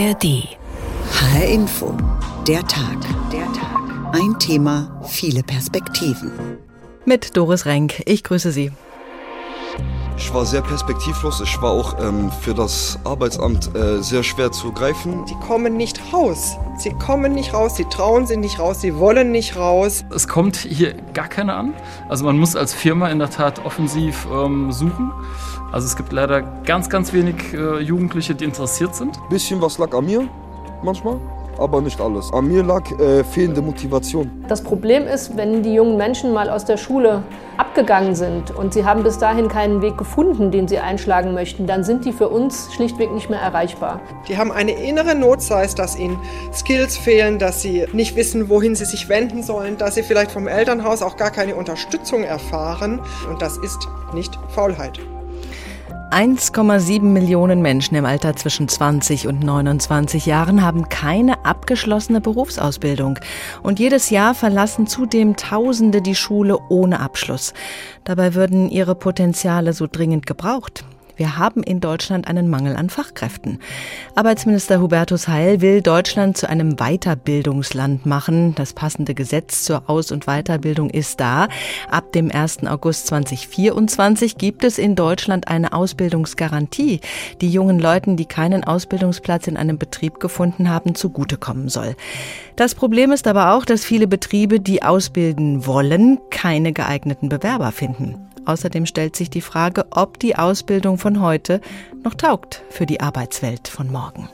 ARD. HR Info. Der Tag. Der Tag. Ein Thema, viele Perspektiven. Mit Doris Renk. Ich grüße Sie. Ich war sehr perspektivlos. Ich war auch ähm, für das Arbeitsamt äh, sehr schwer zu greifen. Die kommen nicht raus. Sie kommen nicht raus, sie trauen sich nicht raus, sie wollen nicht raus. Es kommt hier gar keiner an. Also man muss als Firma in der Tat offensiv ähm, suchen. Also es gibt leider ganz, ganz wenig äh, Jugendliche, die interessiert sind. Bisschen was lag an mir manchmal aber nicht alles. An mir lag äh, fehlende Motivation. Das Problem ist, wenn die jungen Menschen mal aus der Schule abgegangen sind und sie haben bis dahin keinen Weg gefunden, den sie einschlagen möchten, dann sind die für uns schlichtweg nicht mehr erreichbar. Die haben eine innere Not, sei es, dass ihnen Skills fehlen, dass sie nicht wissen, wohin sie sich wenden sollen, dass sie vielleicht vom Elternhaus auch gar keine Unterstützung erfahren. Und das ist nicht Faulheit. 1,7 Millionen Menschen im Alter zwischen 20 und 29 Jahren haben keine abgeschlossene Berufsausbildung. Und jedes Jahr verlassen zudem Tausende die Schule ohne Abschluss. Dabei würden ihre Potenziale so dringend gebraucht. Wir haben in Deutschland einen Mangel an Fachkräften. Arbeitsminister Hubertus Heil will Deutschland zu einem Weiterbildungsland machen. Das passende Gesetz zur Aus- und Weiterbildung ist da. Ab dem 1. August 2024 gibt es in Deutschland eine Ausbildungsgarantie, die jungen Leuten, die keinen Ausbildungsplatz in einem Betrieb gefunden haben, zugutekommen soll. Das Problem ist aber auch, dass viele Betriebe, die ausbilden wollen, keine geeigneten Bewerber finden. Außerdem stellt sich die Frage, ob die Ausbildung von heute noch taugt für die Arbeitswelt von morgen.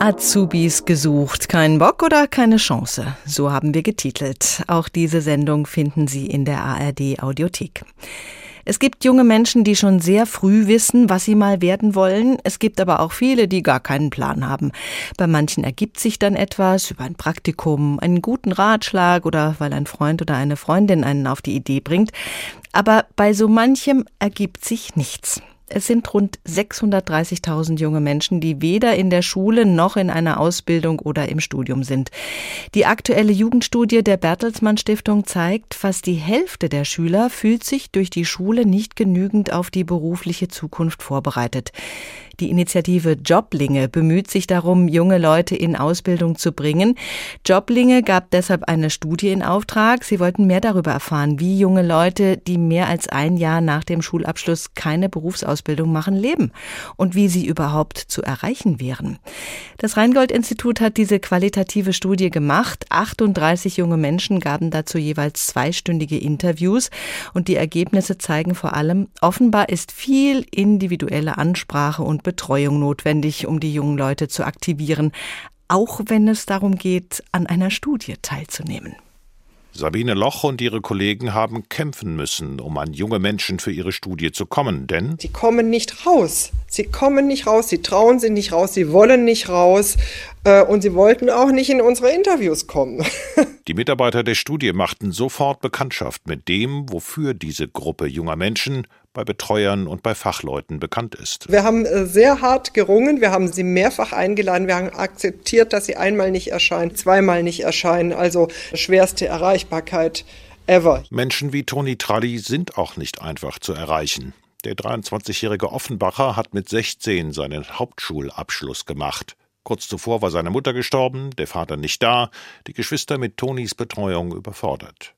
Azubis gesucht. Kein Bock oder keine Chance? So haben wir getitelt. Auch diese Sendung finden Sie in der ARD Audiothek. Es gibt junge Menschen, die schon sehr früh wissen, was sie mal werden wollen. Es gibt aber auch viele, die gar keinen Plan haben. Bei manchen ergibt sich dann etwas über ein Praktikum, einen guten Ratschlag oder weil ein Freund oder eine Freundin einen auf die Idee bringt. Aber bei so manchem ergibt sich nichts. Es sind rund 630.000 junge Menschen, die weder in der Schule noch in einer Ausbildung oder im Studium sind. Die aktuelle Jugendstudie der Bertelsmann Stiftung zeigt, fast die Hälfte der Schüler fühlt sich durch die Schule nicht genügend auf die berufliche Zukunft vorbereitet. Die Initiative Joblinge bemüht sich darum, junge Leute in Ausbildung zu bringen. Joblinge gab deshalb eine Studie in Auftrag. Sie wollten mehr darüber erfahren, wie junge Leute, die mehr als ein Jahr nach dem Schulabschluss keine Berufsausbildung machen, leben und wie sie überhaupt zu erreichen wären. Das Rheingold-Institut hat diese qualitative Studie gemacht. 38 junge Menschen gaben dazu jeweils zweistündige Interviews und die Ergebnisse zeigen vor allem, offenbar ist viel individuelle Ansprache und Betreuung notwendig, um die jungen Leute zu aktivieren, auch wenn es darum geht, an einer Studie teilzunehmen. Sabine Loch und ihre Kollegen haben kämpfen müssen, um an junge Menschen für ihre Studie zu kommen, denn sie kommen nicht raus. Sie kommen nicht raus, sie trauen sich nicht raus, sie wollen nicht raus äh, und sie wollten auch nicht in unsere Interviews kommen. Die Mitarbeiter der Studie machten sofort Bekanntschaft mit dem, wofür diese Gruppe junger Menschen bei Betreuern und bei Fachleuten bekannt ist. Wir haben äh, sehr hart gerungen, wir haben sie mehrfach eingeladen, wir haben akzeptiert, dass sie einmal nicht erscheinen, zweimal nicht erscheinen, also schwerste Erreichbarkeit ever. Menschen wie Toni Tralli sind auch nicht einfach zu erreichen. Der 23-jährige Offenbacher hat mit 16 seinen Hauptschulabschluss gemacht. Kurz zuvor war seine Mutter gestorben, der Vater nicht da, die Geschwister mit Tonis Betreuung überfordert.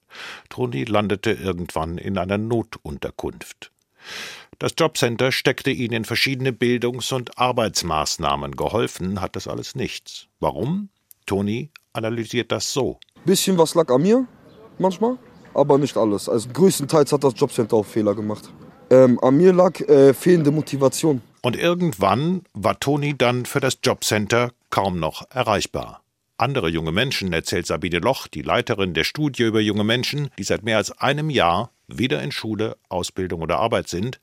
Toni landete irgendwann in einer Notunterkunft. Das Jobcenter steckte ihnen in verschiedene Bildungs- und Arbeitsmaßnahmen. Geholfen hat das alles nichts. Warum? Toni analysiert das so. Bisschen was lag an mir, manchmal, aber nicht alles. Also größtenteils hat das Jobcenter auch Fehler gemacht. Ähm, an mir lag äh, fehlende Motivation. Und irgendwann war Toni dann für das Jobcenter kaum noch erreichbar. Andere junge Menschen, erzählt Sabine Loch, die Leiterin der Studie über junge Menschen, die seit mehr als einem Jahr weder in Schule, Ausbildung oder Arbeit sind.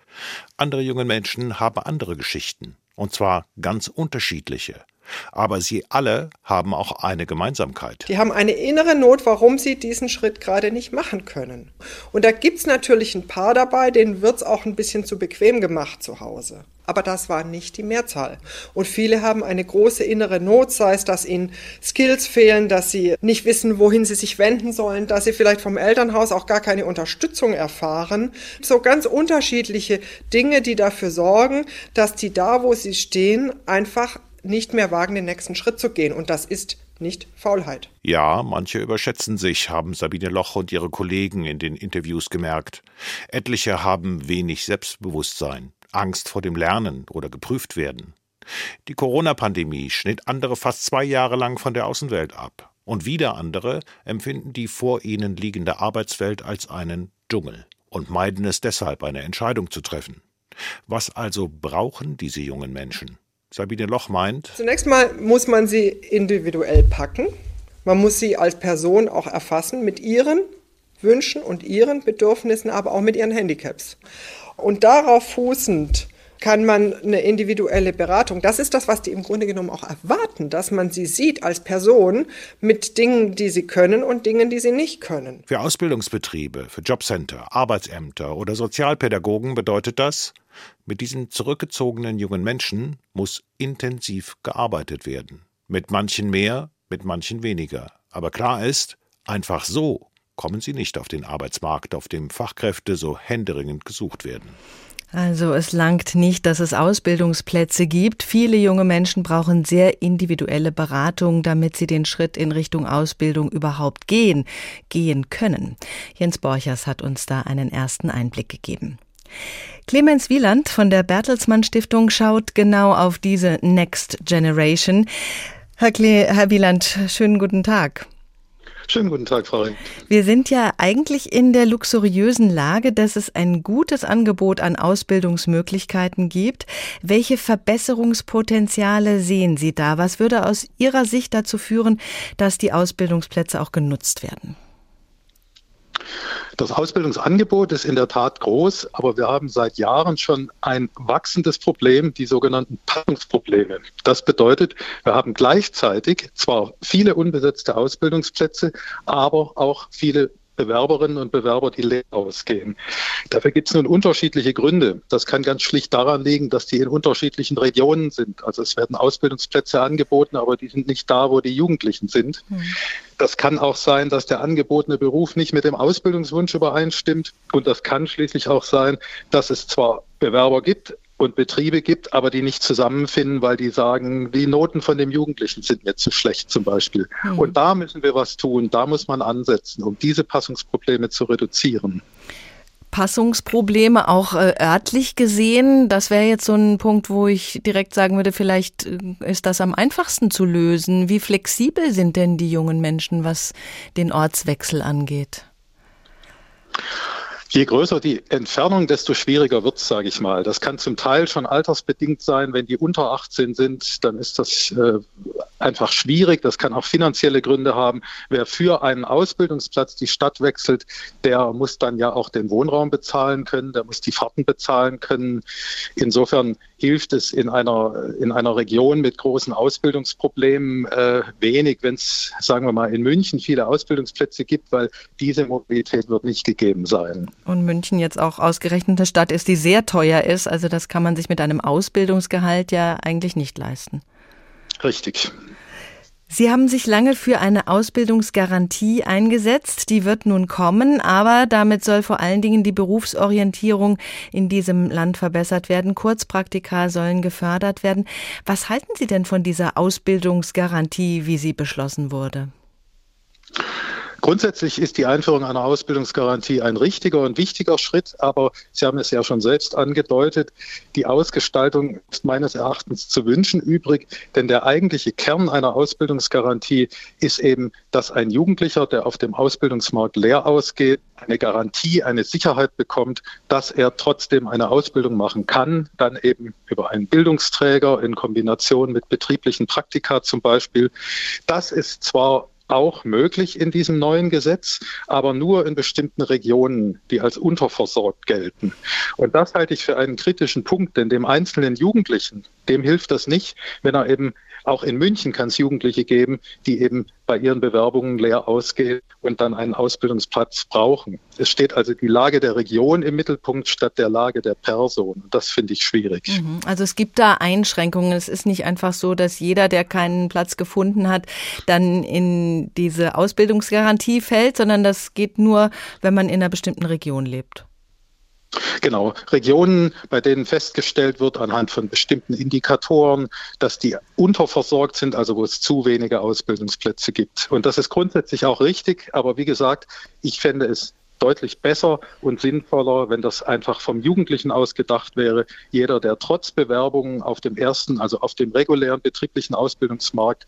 Andere junge Menschen haben andere Geschichten, und zwar ganz unterschiedliche. Aber sie alle haben auch eine Gemeinsamkeit. Die haben eine innere Not, warum sie diesen Schritt gerade nicht machen können. Und da gibt es natürlich ein paar dabei, denen wird es auch ein bisschen zu bequem gemacht zu Hause aber das war nicht die Mehrzahl. Und viele haben eine große innere Not, sei es, dass ihnen Skills fehlen, dass sie nicht wissen, wohin sie sich wenden sollen, dass sie vielleicht vom Elternhaus auch gar keine Unterstützung erfahren. So ganz unterschiedliche Dinge, die dafür sorgen, dass die da, wo sie stehen, einfach nicht mehr wagen, den nächsten Schritt zu gehen. Und das ist nicht Faulheit. Ja, manche überschätzen sich, haben Sabine Loch und ihre Kollegen in den Interviews gemerkt. Etliche haben wenig Selbstbewusstsein. Angst vor dem Lernen oder geprüft werden. Die Corona-Pandemie schnitt andere fast zwei Jahre lang von der Außenwelt ab. Und wieder andere empfinden die vor ihnen liegende Arbeitswelt als einen Dschungel und meiden es deshalb, eine Entscheidung zu treffen. Was also brauchen diese jungen Menschen? Sabine Loch meint. Zunächst mal muss man sie individuell packen. Man muss sie als Person auch erfassen mit ihren Wünschen und ihren Bedürfnissen, aber auch mit ihren Handicaps. Und darauf fußend kann man eine individuelle Beratung, das ist das, was die im Grunde genommen auch erwarten, dass man sie sieht als Person mit Dingen, die sie können und Dingen, die sie nicht können. Für Ausbildungsbetriebe, für Jobcenter, Arbeitsämter oder Sozialpädagogen bedeutet das, mit diesen zurückgezogenen jungen Menschen muss intensiv gearbeitet werden. Mit manchen mehr, mit manchen weniger. Aber klar ist, einfach so kommen sie nicht auf den Arbeitsmarkt, auf dem Fachkräfte so händeringend gesucht werden. Also es langt nicht, dass es Ausbildungsplätze gibt. Viele junge Menschen brauchen sehr individuelle Beratung, damit sie den Schritt in Richtung Ausbildung überhaupt gehen, gehen können. Jens Borchers hat uns da einen ersten Einblick gegeben. Clemens Wieland von der Bertelsmann Stiftung schaut genau auf diese Next Generation. Herr, Kle Herr Wieland, schönen guten Tag. Schönen guten Tag, Frau Ring. Wir sind ja eigentlich in der luxuriösen Lage, dass es ein gutes Angebot an Ausbildungsmöglichkeiten gibt. Welche Verbesserungspotenziale sehen Sie da? Was würde aus Ihrer Sicht dazu führen, dass die Ausbildungsplätze auch genutzt werden? Das Ausbildungsangebot ist in der Tat groß, aber wir haben seit Jahren schon ein wachsendes Problem, die sogenannten Passungsprobleme. Das bedeutet, wir haben gleichzeitig zwar viele unbesetzte Ausbildungsplätze, aber auch viele Bewerberinnen und Bewerber, die leer ausgehen. Dafür gibt es nun unterschiedliche Gründe. Das kann ganz schlicht daran liegen, dass die in unterschiedlichen Regionen sind. Also es werden Ausbildungsplätze angeboten, aber die sind nicht da, wo die Jugendlichen sind. Hm. Das kann auch sein, dass der angebotene Beruf nicht mit dem Ausbildungswunsch übereinstimmt. Und das kann schließlich auch sein, dass es zwar Bewerber gibt, und Betriebe gibt, aber die nicht zusammenfinden, weil die sagen, die Noten von dem Jugendlichen sind mir zu schlecht zum Beispiel. Mhm. Und da müssen wir was tun, da muss man ansetzen, um diese Passungsprobleme zu reduzieren. Passungsprobleme auch äh, örtlich gesehen? Das wäre jetzt so ein Punkt, wo ich direkt sagen würde, vielleicht äh, ist das am einfachsten zu lösen. Wie flexibel sind denn die jungen Menschen, was den Ortswechsel angeht? Je größer die Entfernung, desto schwieriger wird es, sage ich mal. Das kann zum Teil schon altersbedingt sein. Wenn die unter 18 sind, dann ist das äh, einfach schwierig. Das kann auch finanzielle Gründe haben. Wer für einen Ausbildungsplatz die Stadt wechselt, der muss dann ja auch den Wohnraum bezahlen können, der muss die Fahrten bezahlen können. Insofern hilft es in einer, in einer Region mit großen Ausbildungsproblemen äh, wenig, wenn es, sagen wir mal, in München viele Ausbildungsplätze gibt, weil diese Mobilität wird nicht gegeben sein. Und München jetzt auch ausgerechnet eine Stadt ist, die sehr teuer ist. Also das kann man sich mit einem Ausbildungsgehalt ja eigentlich nicht leisten. Richtig. Sie haben sich lange für eine Ausbildungsgarantie eingesetzt. Die wird nun kommen, aber damit soll vor allen Dingen die Berufsorientierung in diesem Land verbessert werden. Kurzpraktika sollen gefördert werden. Was halten Sie denn von dieser Ausbildungsgarantie, wie sie beschlossen wurde? Grundsätzlich ist die Einführung einer Ausbildungsgarantie ein richtiger und wichtiger Schritt, aber Sie haben es ja schon selbst angedeutet, die Ausgestaltung ist meines Erachtens zu wünschen übrig, denn der eigentliche Kern einer Ausbildungsgarantie ist eben, dass ein Jugendlicher, der auf dem Ausbildungsmarkt leer ausgeht, eine Garantie, eine Sicherheit bekommt, dass er trotzdem eine Ausbildung machen kann, dann eben über einen Bildungsträger in Kombination mit betrieblichen Praktika zum Beispiel. Das ist zwar auch möglich in diesem neuen Gesetz, aber nur in bestimmten Regionen, die als unterversorgt gelten. Und das halte ich für einen kritischen Punkt, denn dem einzelnen Jugendlichen, dem hilft das nicht, wenn er eben Auch in München kann es Jugendliche geben, die eben bei ihren Bewerbungen leer ausgehen und dann einen Ausbildungsplatz brauchen. Es steht also die Lage der Region im Mittelpunkt statt der Lage der Person. Das finde ich schwierig. Mhm. Also es gibt da Einschränkungen. Es ist nicht einfach so, dass jeder, der keinen Platz gefunden hat, dann in diese Ausbildungsgarantie fällt, sondern das geht nur, wenn man in einer bestimmten Region lebt. Genau, Regionen, bei denen festgestellt wird anhand von bestimmten Indikatoren, dass die unterversorgt sind, also wo es zu wenige Ausbildungsplätze gibt. Und das ist grundsätzlich auch richtig, aber wie gesagt, ich fände es deutlich besser und sinnvoller, wenn das einfach vom Jugendlichen aus gedacht wäre. Jeder, der trotz Bewerbungen auf dem ersten, also auf dem regulären betrieblichen Ausbildungsmarkt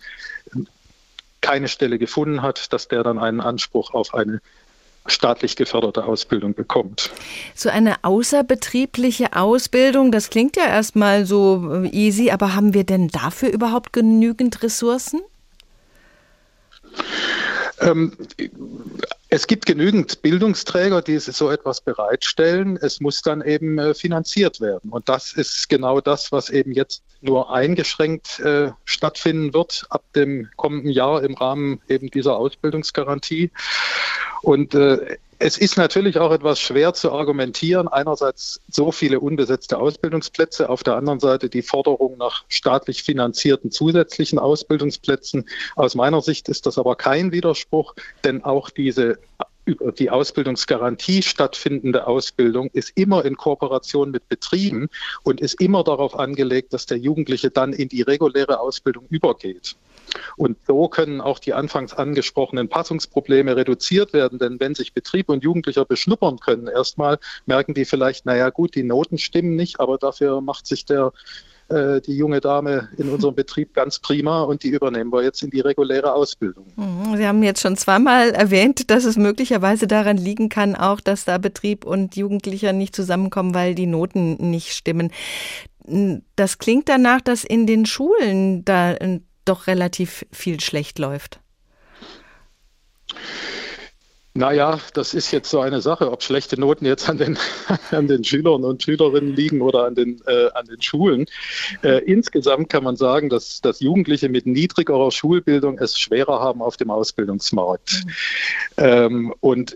keine Stelle gefunden hat, dass der dann einen Anspruch auf eine staatlich geförderte Ausbildung bekommt. So eine außerbetriebliche Ausbildung, das klingt ja erstmal so easy, aber haben wir denn dafür überhaupt genügend Ressourcen? Ähm, es gibt genügend Bildungsträger, die so etwas bereitstellen. Es muss dann eben äh, finanziert werden. Und das ist genau das, was eben jetzt nur eingeschränkt äh, stattfinden wird ab dem kommenden Jahr im Rahmen eben dieser Ausbildungsgarantie. Und äh, es ist natürlich auch etwas schwer zu argumentieren. Einerseits so viele unbesetzte Ausbildungsplätze, auf der anderen Seite die Forderung nach staatlich finanzierten zusätzlichen Ausbildungsplätzen. Aus meiner Sicht ist das aber kein Widerspruch, denn auch diese über die Ausbildungsgarantie stattfindende Ausbildung ist immer in Kooperation mit Betrieben und ist immer darauf angelegt, dass der Jugendliche dann in die reguläre Ausbildung übergeht. Und so können auch die anfangs angesprochenen Passungsprobleme reduziert werden, denn wenn sich Betrieb und Jugendlicher beschnuppern können, erstmal merken die vielleicht, naja gut, die Noten stimmen nicht, aber dafür macht sich der äh, die junge Dame in unserem Betrieb ganz prima und die übernehmen wir jetzt in die reguläre Ausbildung. Mhm. Sie haben jetzt schon zweimal erwähnt, dass es möglicherweise daran liegen kann, auch, dass da Betrieb und Jugendlicher nicht zusammenkommen, weil die Noten nicht stimmen. Das klingt danach, dass in den Schulen da doch relativ viel schlecht läuft. Naja, das ist jetzt so eine Sache, ob schlechte Noten jetzt an den, an den Schülern und Schülerinnen liegen oder an den, äh, an den Schulen. Äh, insgesamt kann man sagen, dass, dass Jugendliche mit niedrigerer Schulbildung es schwerer haben auf dem Ausbildungsmarkt. Mhm. Ähm, und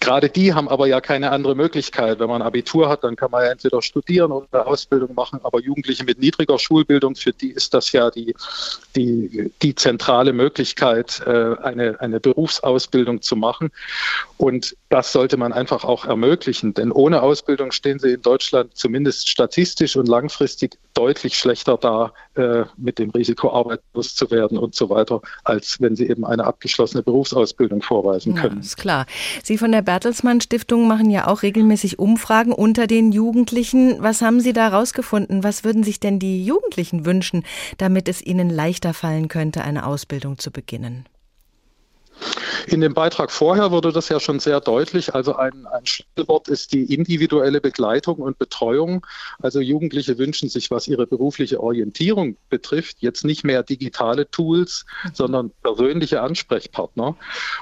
Gerade die haben aber ja keine andere Möglichkeit. Wenn man Abitur hat, dann kann man ja entweder studieren oder eine Ausbildung machen. Aber Jugendliche mit niedriger Schulbildung, für die ist das ja die, die, die zentrale Möglichkeit, äh, eine, eine Berufsausbildung zu machen. Und das sollte man einfach auch ermöglichen. Denn ohne Ausbildung stehen sie in Deutschland zumindest statistisch und langfristig deutlich schlechter da äh, mit dem Risiko, arbeitslos zu werden und so weiter, als wenn sie eben eine abgeschlossene Berufsausbildung vorweisen können. Ja, ist klar. Sie von der Bertelsmann Stiftung machen ja auch regelmäßig Umfragen unter den Jugendlichen. Was haben Sie da rausgefunden? Was würden sich denn die Jugendlichen wünschen, damit es ihnen leichter fallen könnte, eine Ausbildung zu beginnen? In dem Beitrag vorher wurde das ja schon sehr deutlich. Also ein, ein Schlüsselwort ist die individuelle Begleitung und Betreuung. Also Jugendliche wünschen sich, was ihre berufliche Orientierung betrifft, jetzt nicht mehr digitale Tools, mhm. sondern persönliche Ansprechpartner.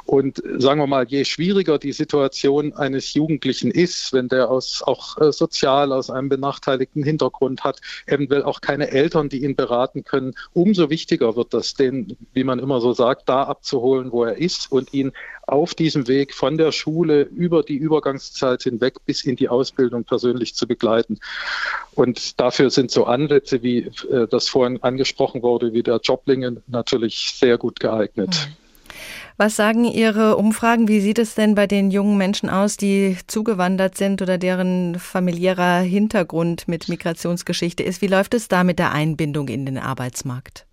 Und sagen wir mal, je schwieriger die Situation eines Jugendlichen ist, wenn der aus auch äh, sozial aus einem benachteiligten Hintergrund hat, eventuell auch keine Eltern, die ihn beraten können, umso wichtiger wird das, den, wie man immer so sagt, da abzuholen, wo er ist und ihn auf diesem Weg von der Schule über die Übergangszeit hinweg bis in die Ausbildung persönlich zu begleiten. Und dafür sind so Ansätze, wie äh, das vorhin angesprochen wurde, wie der Joblingen natürlich sehr gut geeignet. Mhm. Was sagen Ihre Umfragen? Wie sieht es denn bei den jungen Menschen aus, die zugewandert sind oder deren familiärer Hintergrund mit Migrationsgeschichte ist? Wie läuft es da mit der Einbindung in den Arbeitsmarkt?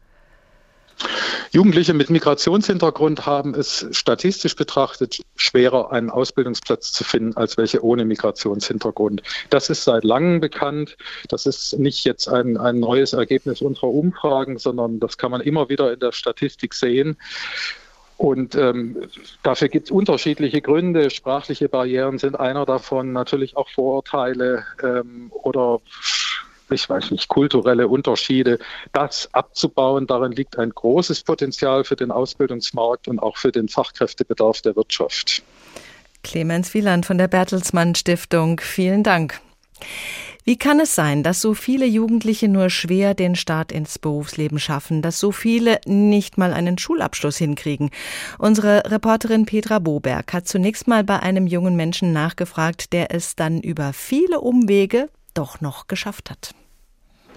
Jugendliche mit Migrationshintergrund haben es statistisch betrachtet schwerer, einen Ausbildungsplatz zu finden, als welche ohne Migrationshintergrund. Das ist seit langem bekannt. Das ist nicht jetzt ein, ein neues Ergebnis unserer Umfragen, sondern das kann man immer wieder in der Statistik sehen. Und ähm, dafür gibt es unterschiedliche Gründe. Sprachliche Barrieren sind einer davon, natürlich auch Vorurteile ähm, oder ich weiß nicht, kulturelle Unterschiede, das abzubauen. Darin liegt ein großes Potenzial für den Ausbildungsmarkt und auch für den Fachkräftebedarf der Wirtschaft. Clemens Wieland von der Bertelsmann Stiftung, vielen Dank. Wie kann es sein, dass so viele Jugendliche nur schwer den Start ins Berufsleben schaffen, dass so viele nicht mal einen Schulabschluss hinkriegen? Unsere Reporterin Petra Boberg hat zunächst mal bei einem jungen Menschen nachgefragt, der es dann über viele Umwege doch noch geschafft hat.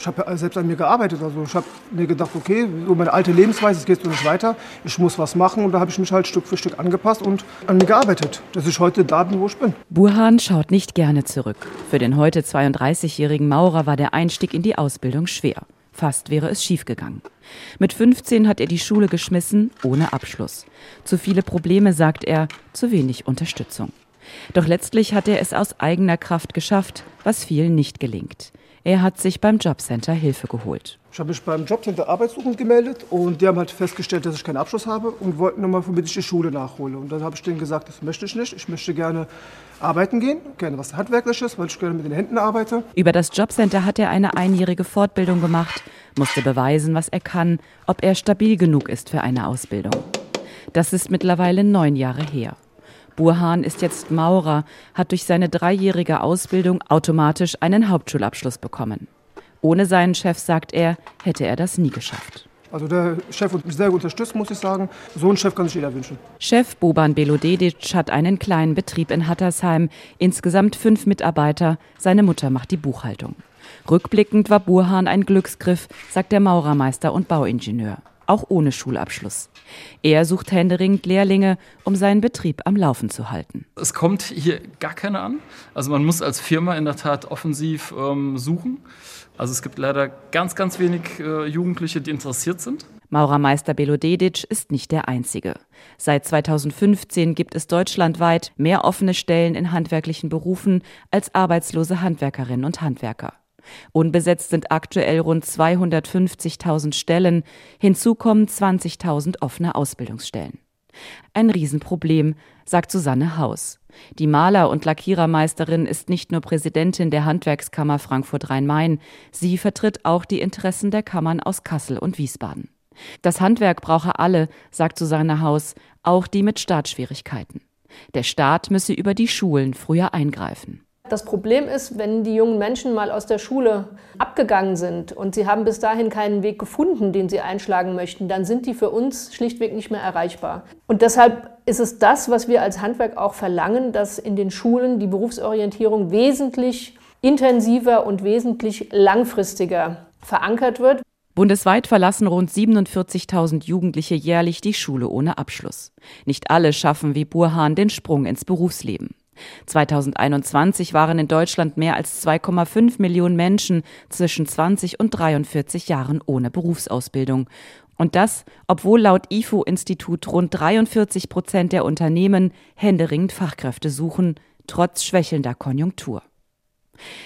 Ich habe ja selbst an mir gearbeitet. Also ich habe mir gedacht, okay, so meine alte Lebensweise, es geht so nicht weiter. Ich muss was machen und da habe ich mich halt Stück für Stück angepasst und an mir gearbeitet, dass ich heute da bin, wo ich bin. Burhan schaut nicht gerne zurück. Für den heute 32-jährigen Maurer war der Einstieg in die Ausbildung schwer. Fast wäre es schiefgegangen. Mit 15 hat er die Schule geschmissen, ohne Abschluss. Zu viele Probleme, sagt er, zu wenig Unterstützung. Doch letztlich hat er es aus eigener Kraft geschafft, was vielen nicht gelingt. Er hat sich beim Jobcenter Hilfe geholt. Ich habe mich beim Jobcenter arbeitssuchend gemeldet und die haben halt festgestellt, dass ich keinen Abschluss habe und wollten nochmal, womit ich die Schule nachhole. Und dann habe ich denen gesagt, das möchte ich nicht. Ich möchte gerne arbeiten gehen, gerne was Handwerkliches, weil ich gerne mit den Händen arbeite. Über das Jobcenter hat er eine einjährige Fortbildung gemacht, musste beweisen, was er kann, ob er stabil genug ist für eine Ausbildung. Das ist mittlerweile neun Jahre her. Burhan ist jetzt Maurer, hat durch seine dreijährige Ausbildung automatisch einen Hauptschulabschluss bekommen. Ohne seinen Chef, sagt er, hätte er das nie geschafft. Also der Chef hat mich sehr gut unterstützt, muss ich sagen. So einen Chef kann sich jeder wünschen. Chef Boban Belodedic hat einen kleinen Betrieb in Hattersheim, insgesamt fünf Mitarbeiter. Seine Mutter macht die Buchhaltung. Rückblickend war Burhan ein Glücksgriff, sagt der Maurermeister und Bauingenieur auch ohne Schulabschluss. Er sucht händeringend Lehrlinge, um seinen Betrieb am Laufen zu halten. Es kommt hier gar keine an. Also man muss als Firma in der Tat offensiv ähm, suchen. Also es gibt leider ganz, ganz wenig äh, Jugendliche, die interessiert sind. Maurermeister Belodedic ist nicht der Einzige. Seit 2015 gibt es deutschlandweit mehr offene Stellen in handwerklichen Berufen als arbeitslose Handwerkerinnen und Handwerker. Unbesetzt sind aktuell rund 250.000 Stellen, hinzu kommen 20.000 offene Ausbildungsstellen. Ein Riesenproblem, sagt Susanne Haus. Die Maler- und Lackierermeisterin ist nicht nur Präsidentin der Handwerkskammer Frankfurt-Rhein-Main, sie vertritt auch die Interessen der Kammern aus Kassel und Wiesbaden. Das Handwerk brauche alle, sagt Susanne Haus, auch die mit Startschwierigkeiten. Der Staat müsse über die Schulen früher eingreifen. Das Problem ist, wenn die jungen Menschen mal aus der Schule abgegangen sind und sie haben bis dahin keinen Weg gefunden, den sie einschlagen möchten, dann sind die für uns schlichtweg nicht mehr erreichbar. Und deshalb ist es das, was wir als Handwerk auch verlangen, dass in den Schulen die Berufsorientierung wesentlich intensiver und wesentlich langfristiger verankert wird. Bundesweit verlassen rund 47.000 Jugendliche jährlich die Schule ohne Abschluss. Nicht alle schaffen wie Burhan den Sprung ins Berufsleben. 2021 waren in Deutschland mehr als 2,5 Millionen Menschen zwischen 20 und 43 Jahren ohne Berufsausbildung. Und das, obwohl laut IFO-Institut rund 43 Prozent der Unternehmen händeringend Fachkräfte suchen, trotz schwächelnder Konjunktur.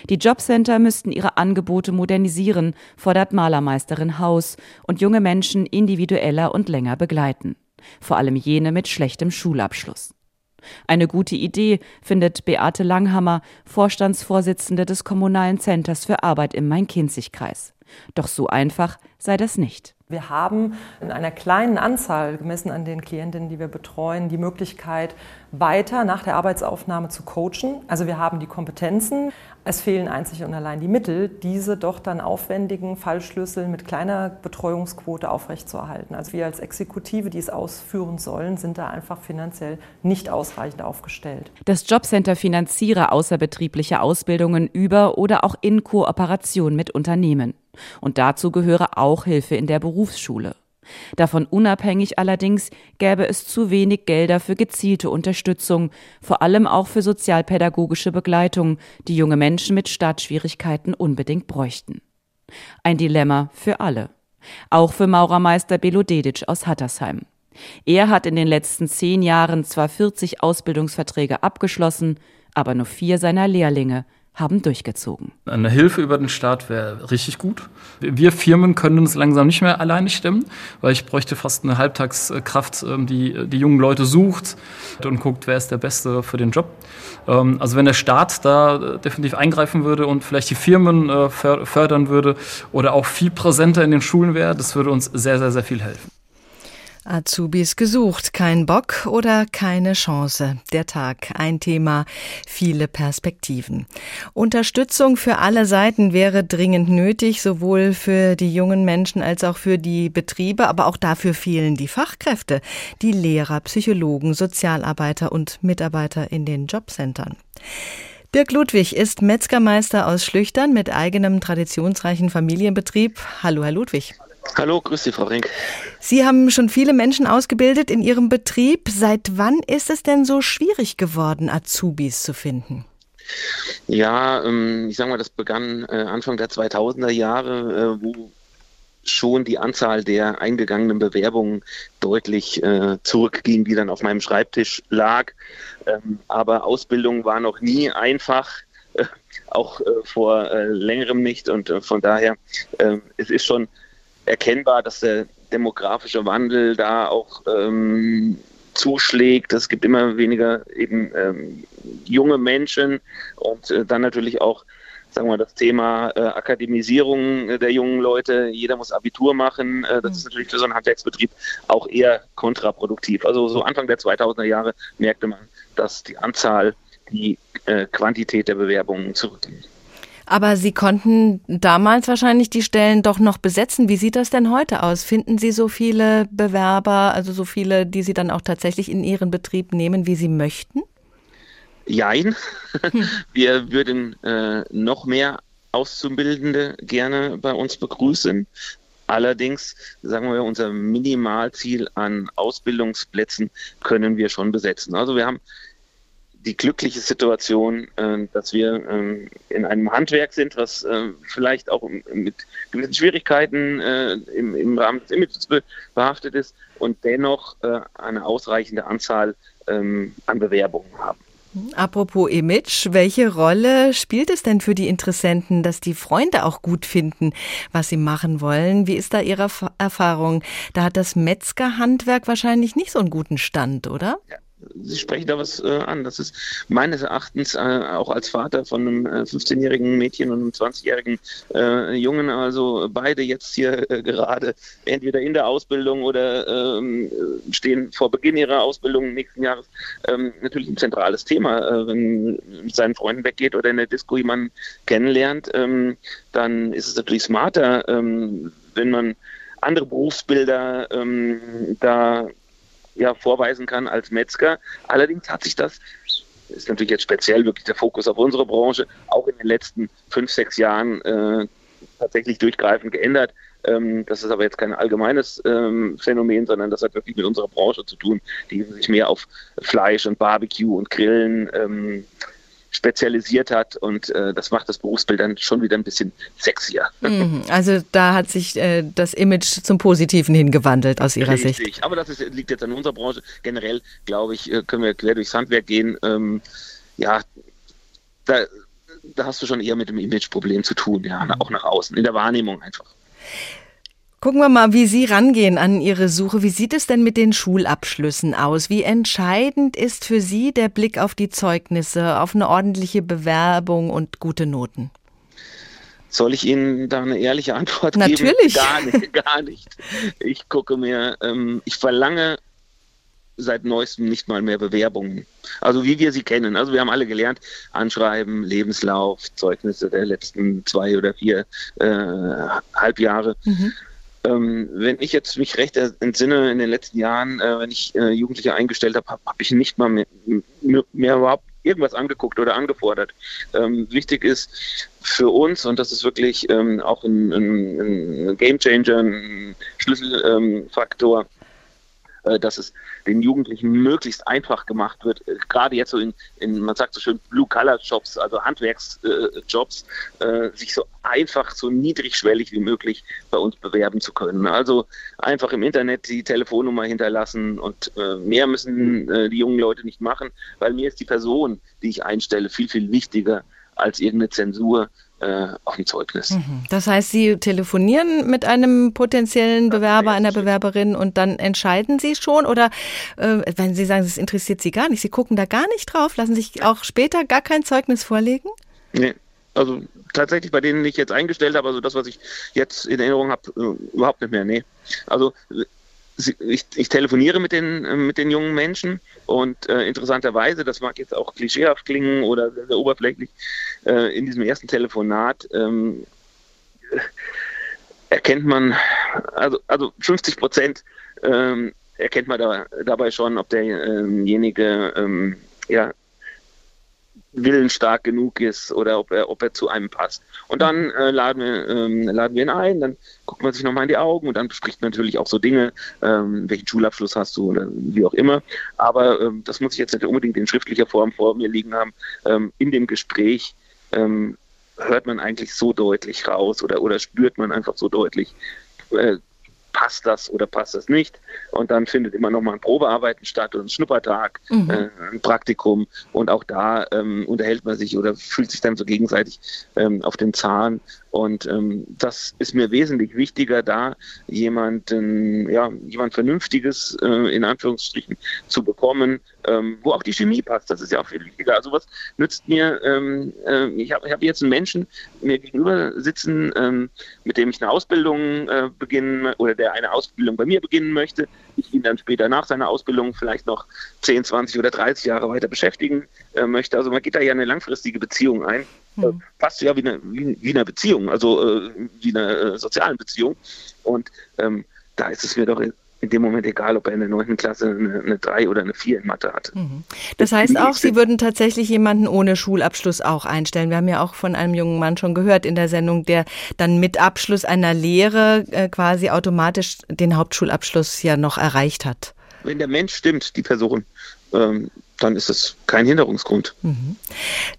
Die Jobcenter müssten ihre Angebote modernisieren, fordert Malermeisterin Haus und junge Menschen individueller und länger begleiten. Vor allem jene mit schlechtem Schulabschluss. Eine gute Idee, findet Beate Langhammer, Vorstandsvorsitzende des Kommunalen Centers für Arbeit im Main-Kinzig-Kreis. Doch so einfach sei das nicht. Wir haben in einer kleinen Anzahl, gemessen an den Klientinnen, die wir betreuen, die Möglichkeit, weiter nach der Arbeitsaufnahme zu coachen. Also wir haben die Kompetenzen. Es fehlen einzig und allein die Mittel, diese doch dann aufwendigen Fallschlüssel mit kleiner Betreuungsquote aufrechtzuerhalten. Also wir als Exekutive, die es ausführen sollen, sind da einfach finanziell nicht ausreichend aufgestellt. Das Jobcenter finanziere außerbetriebliche Ausbildungen über oder auch in Kooperation mit Unternehmen. Und dazu gehöre auch Hilfe in der Berufsschule. Davon unabhängig allerdings gäbe es zu wenig Gelder für gezielte Unterstützung, vor allem auch für sozialpädagogische Begleitung, die junge Menschen mit Startschwierigkeiten unbedingt bräuchten. Ein Dilemma für alle. Auch für Maurermeister Belodedic aus Hattersheim. Er hat in den letzten zehn Jahren zwar 40 Ausbildungsverträge abgeschlossen, aber nur vier seiner Lehrlinge haben durchgezogen. Eine Hilfe über den Staat wäre richtig gut. Wir Firmen können uns langsam nicht mehr alleine stemmen, weil ich bräuchte fast eine Halbtagskraft, ähm, die die jungen Leute sucht und guckt, wer ist der Beste für den Job. Ähm, also wenn der Staat da definitiv eingreifen würde und vielleicht die Firmen äh, fördern würde oder auch viel präsenter in den Schulen wäre, das würde uns sehr, sehr, sehr viel helfen. Azubis gesucht, kein Bock oder keine Chance. Der Tag, ein Thema, viele Perspektiven. Unterstützung für alle Seiten wäre dringend nötig, sowohl für die jungen Menschen als auch für die Betriebe, aber auch dafür fehlen die Fachkräfte, die Lehrer, Psychologen, Sozialarbeiter und Mitarbeiter in den Jobcentern. Dirk Ludwig ist Metzgermeister aus Schlüchtern mit eigenem traditionsreichen Familienbetrieb. Hallo, Herr Ludwig. Hallo, grüß Sie, Frau Rink. Sie haben schon viele Menschen ausgebildet in Ihrem Betrieb. Seit wann ist es denn so schwierig geworden, Azubis zu finden? Ja, ähm, ich sage mal, das begann äh, Anfang der 2000er Jahre, äh, wo schon die Anzahl der eingegangenen Bewerbungen deutlich äh, zurückging, die dann auf meinem Schreibtisch lag. Ähm, aber Ausbildung war noch nie einfach, auch vor längerem nicht. Und von daher, es ist schon erkennbar, dass der demografische Wandel da auch ähm, zuschlägt. Es gibt immer weniger eben ähm, junge Menschen und äh, dann natürlich auch sagen wir das Thema äh, Akademisierung der jungen Leute. Jeder muss Abitur machen. Äh, das ist natürlich für so einen Handwerksbetrieb auch eher kontraproduktiv. Also so Anfang der 2000er Jahre merkte man, dass die Anzahl, die äh, Quantität der Bewerbungen zurückging. Aber Sie konnten damals wahrscheinlich die Stellen doch noch besetzen. Wie sieht das denn heute aus? Finden Sie so viele Bewerber, also so viele, die Sie dann auch tatsächlich in Ihren Betrieb nehmen, wie Sie möchten? Jein. Hm. Wir würden äh, noch mehr Auszubildende gerne bei uns begrüßen. Allerdings, sagen wir, unser Minimalziel an Ausbildungsplätzen können wir schon besetzen. Also wir haben die glückliche Situation, äh, dass wir äh, in einem Handwerk sind, was äh, vielleicht auch mit gewissen Schwierigkeiten äh, im, im, Rahmen des Images behaftet ist und dennoch äh, eine ausreichende Anzahl ähm, an Bewerbungen haben. Apropos Image, welche Rolle spielt es denn für die Interessenten, dass die Freunde auch gut finden, was sie machen wollen? Wie ist da Ihre Erfahrung? Da hat das Metzgerhandwerk wahrscheinlich nicht so einen guten Stand, oder? Ja. Sie sprechen da was äh, an. Das ist meines Erachtens äh, auch als Vater von einem äh, 15-jährigen Mädchen und einem 20-jährigen äh, Jungen, also beide jetzt hier äh, gerade entweder in der Ausbildung oder ähm, stehen vor Beginn ihrer Ausbildung nächsten Jahres, ähm, natürlich ein zentrales Thema. Äh, wenn mit seinen Freunden weggeht oder in der Disco jemanden kennenlernt, ähm, dann ist es natürlich smarter, ähm, wenn man andere Berufsbilder ähm, da ja, vorweisen kann als Metzger. Allerdings hat sich das, ist natürlich jetzt speziell wirklich der Fokus auf unsere Branche, auch in den letzten fünf, sechs Jahren äh, tatsächlich durchgreifend geändert. Ähm, das ist aber jetzt kein allgemeines ähm, Phänomen, sondern das hat wirklich mit unserer Branche zu tun, die sich mehr auf Fleisch und Barbecue und Grillen ähm, spezialisiert hat und äh, das macht das Berufsbild dann schon wieder ein bisschen sexier. Mhm. Also da hat sich äh, das Image zum Positiven hingewandelt aus Ihrer Richtig. Sicht. Aber das ist, liegt jetzt an unserer Branche. Generell, glaube ich, äh, können wir quer durchs Handwerk gehen. Ähm, ja, da, da hast du schon eher mit dem Imageproblem zu tun, ja, auch nach außen, in der Wahrnehmung einfach. Gucken wir mal, wie Sie rangehen an Ihre Suche. Wie sieht es denn mit den Schulabschlüssen aus? Wie entscheidend ist für Sie der Blick auf die Zeugnisse, auf eine ordentliche Bewerbung und gute Noten? Soll ich Ihnen da eine ehrliche Antwort Natürlich. geben? Natürlich. Gar nicht, gar nicht. Ich gucke mir, ähm, ich verlange seit neuestem nicht mal mehr Bewerbungen. Also wie wir sie kennen. Also wir haben alle gelernt, Anschreiben, Lebenslauf, Zeugnisse der letzten zwei oder vier äh, Halbjahre. Mhm. Ähm, wenn ich jetzt mich recht entsinne, in den letzten Jahren, äh, wenn ich äh, Jugendliche eingestellt habe, habe hab ich nicht mal mehr, mehr, überhaupt irgendwas angeguckt oder angefordert. Ähm, wichtig ist für uns, und das ist wirklich ähm, auch ein, ein, ein Game Changer, ein Schlüsselfaktor, dass es den Jugendlichen möglichst einfach gemacht wird, äh, gerade jetzt so in, in man sagt so schön, Blue-Color-Jobs, also Handwerksjobs, äh, sich so einfach, so niedrigschwellig wie möglich bei uns bewerben zu können. Also einfach im Internet die Telefonnummer hinterlassen und äh, mehr müssen äh, die jungen Leute nicht machen, weil mir ist die Person, die ich einstelle, viel, viel wichtiger als irgendeine Zensur äh, auf dem Zeugnis. Mhm. Das heißt, Sie telefonieren mit einem potenziellen Bewerber, einer Bewerberin und dann entscheiden Sie schon oder äh, wenn Sie sagen, es interessiert Sie gar nicht, Sie gucken da gar nicht drauf, lassen sich auch später gar kein Zeugnis vorlegen? Nee, also tatsächlich bei denen ich jetzt eingestellt habe, also das, was ich jetzt in Erinnerung habe, äh, überhaupt nicht mehr, nee. Also ich, ich, telefoniere mit den, äh, mit den jungen Menschen und äh, interessanterweise, das mag jetzt auch klischeehaft klingen oder sehr, sehr oberflächlich, äh, in diesem ersten Telefonat ähm, erkennt man, also, also 50 Prozent ähm, erkennt man da, dabei schon, ob derjenige ähm, ja, willensstark genug ist oder ob er, ob er zu einem passt. Und dann äh, laden, wir, ähm, laden wir ihn ein, dann guckt man sich nochmal in die Augen und dann bespricht man natürlich auch so Dinge, ähm, welchen Schulabschluss hast du oder wie auch immer. Aber ähm, das muss ich jetzt nicht unbedingt in schriftlicher Form vor mir liegen haben. Ähm, in dem Gespräch ähm, hört man eigentlich so deutlich raus oder, oder spürt man einfach so deutlich, äh, passt das oder passt das nicht. Und dann findet immer noch mal ein Probearbeiten statt oder ein Schnuppertag, mhm. äh, ein Praktikum. Und auch da ähm, unterhält man sich oder fühlt sich dann so gegenseitig ähm, auf den Zahn. Und ähm, das ist mir wesentlich wichtiger, da jemanden, ja, jemand Vernünftiges äh, in Anführungsstrichen zu bekommen, ähm, wo auch die Chemie passt. Das ist ja auch viel wichtiger. Also was nützt mir, ähm, äh, ich habe hab jetzt einen Menschen mir gegenüber sitzen, ähm, mit dem ich eine Ausbildung äh, beginnen oder der eine Ausbildung bei mir beginnen möchte. Ich ihn dann später nach seiner Ausbildung vielleicht noch 10, 20 oder 30 Jahre weiter beschäftigen äh, möchte. Also man geht da ja eine langfristige Beziehung ein. Mhm. Fast ja wie eine, wie, wie eine Beziehung, also äh, wie eine äh, soziale Beziehung. Und ähm, da ist es mir doch in dem Moment egal, ob er in der neunten Klasse eine, eine 3 oder eine 4 in Mathe hat. Mhm. Das heißt auch, Sie würden tatsächlich jemanden ohne Schulabschluss auch einstellen. Wir haben ja auch von einem jungen Mann schon gehört in der Sendung, der dann mit Abschluss einer Lehre äh, quasi automatisch den Hauptschulabschluss ja noch erreicht hat. Wenn der Mensch stimmt, die Person, ähm, dann ist es kein Hinderungsgrund. Mhm.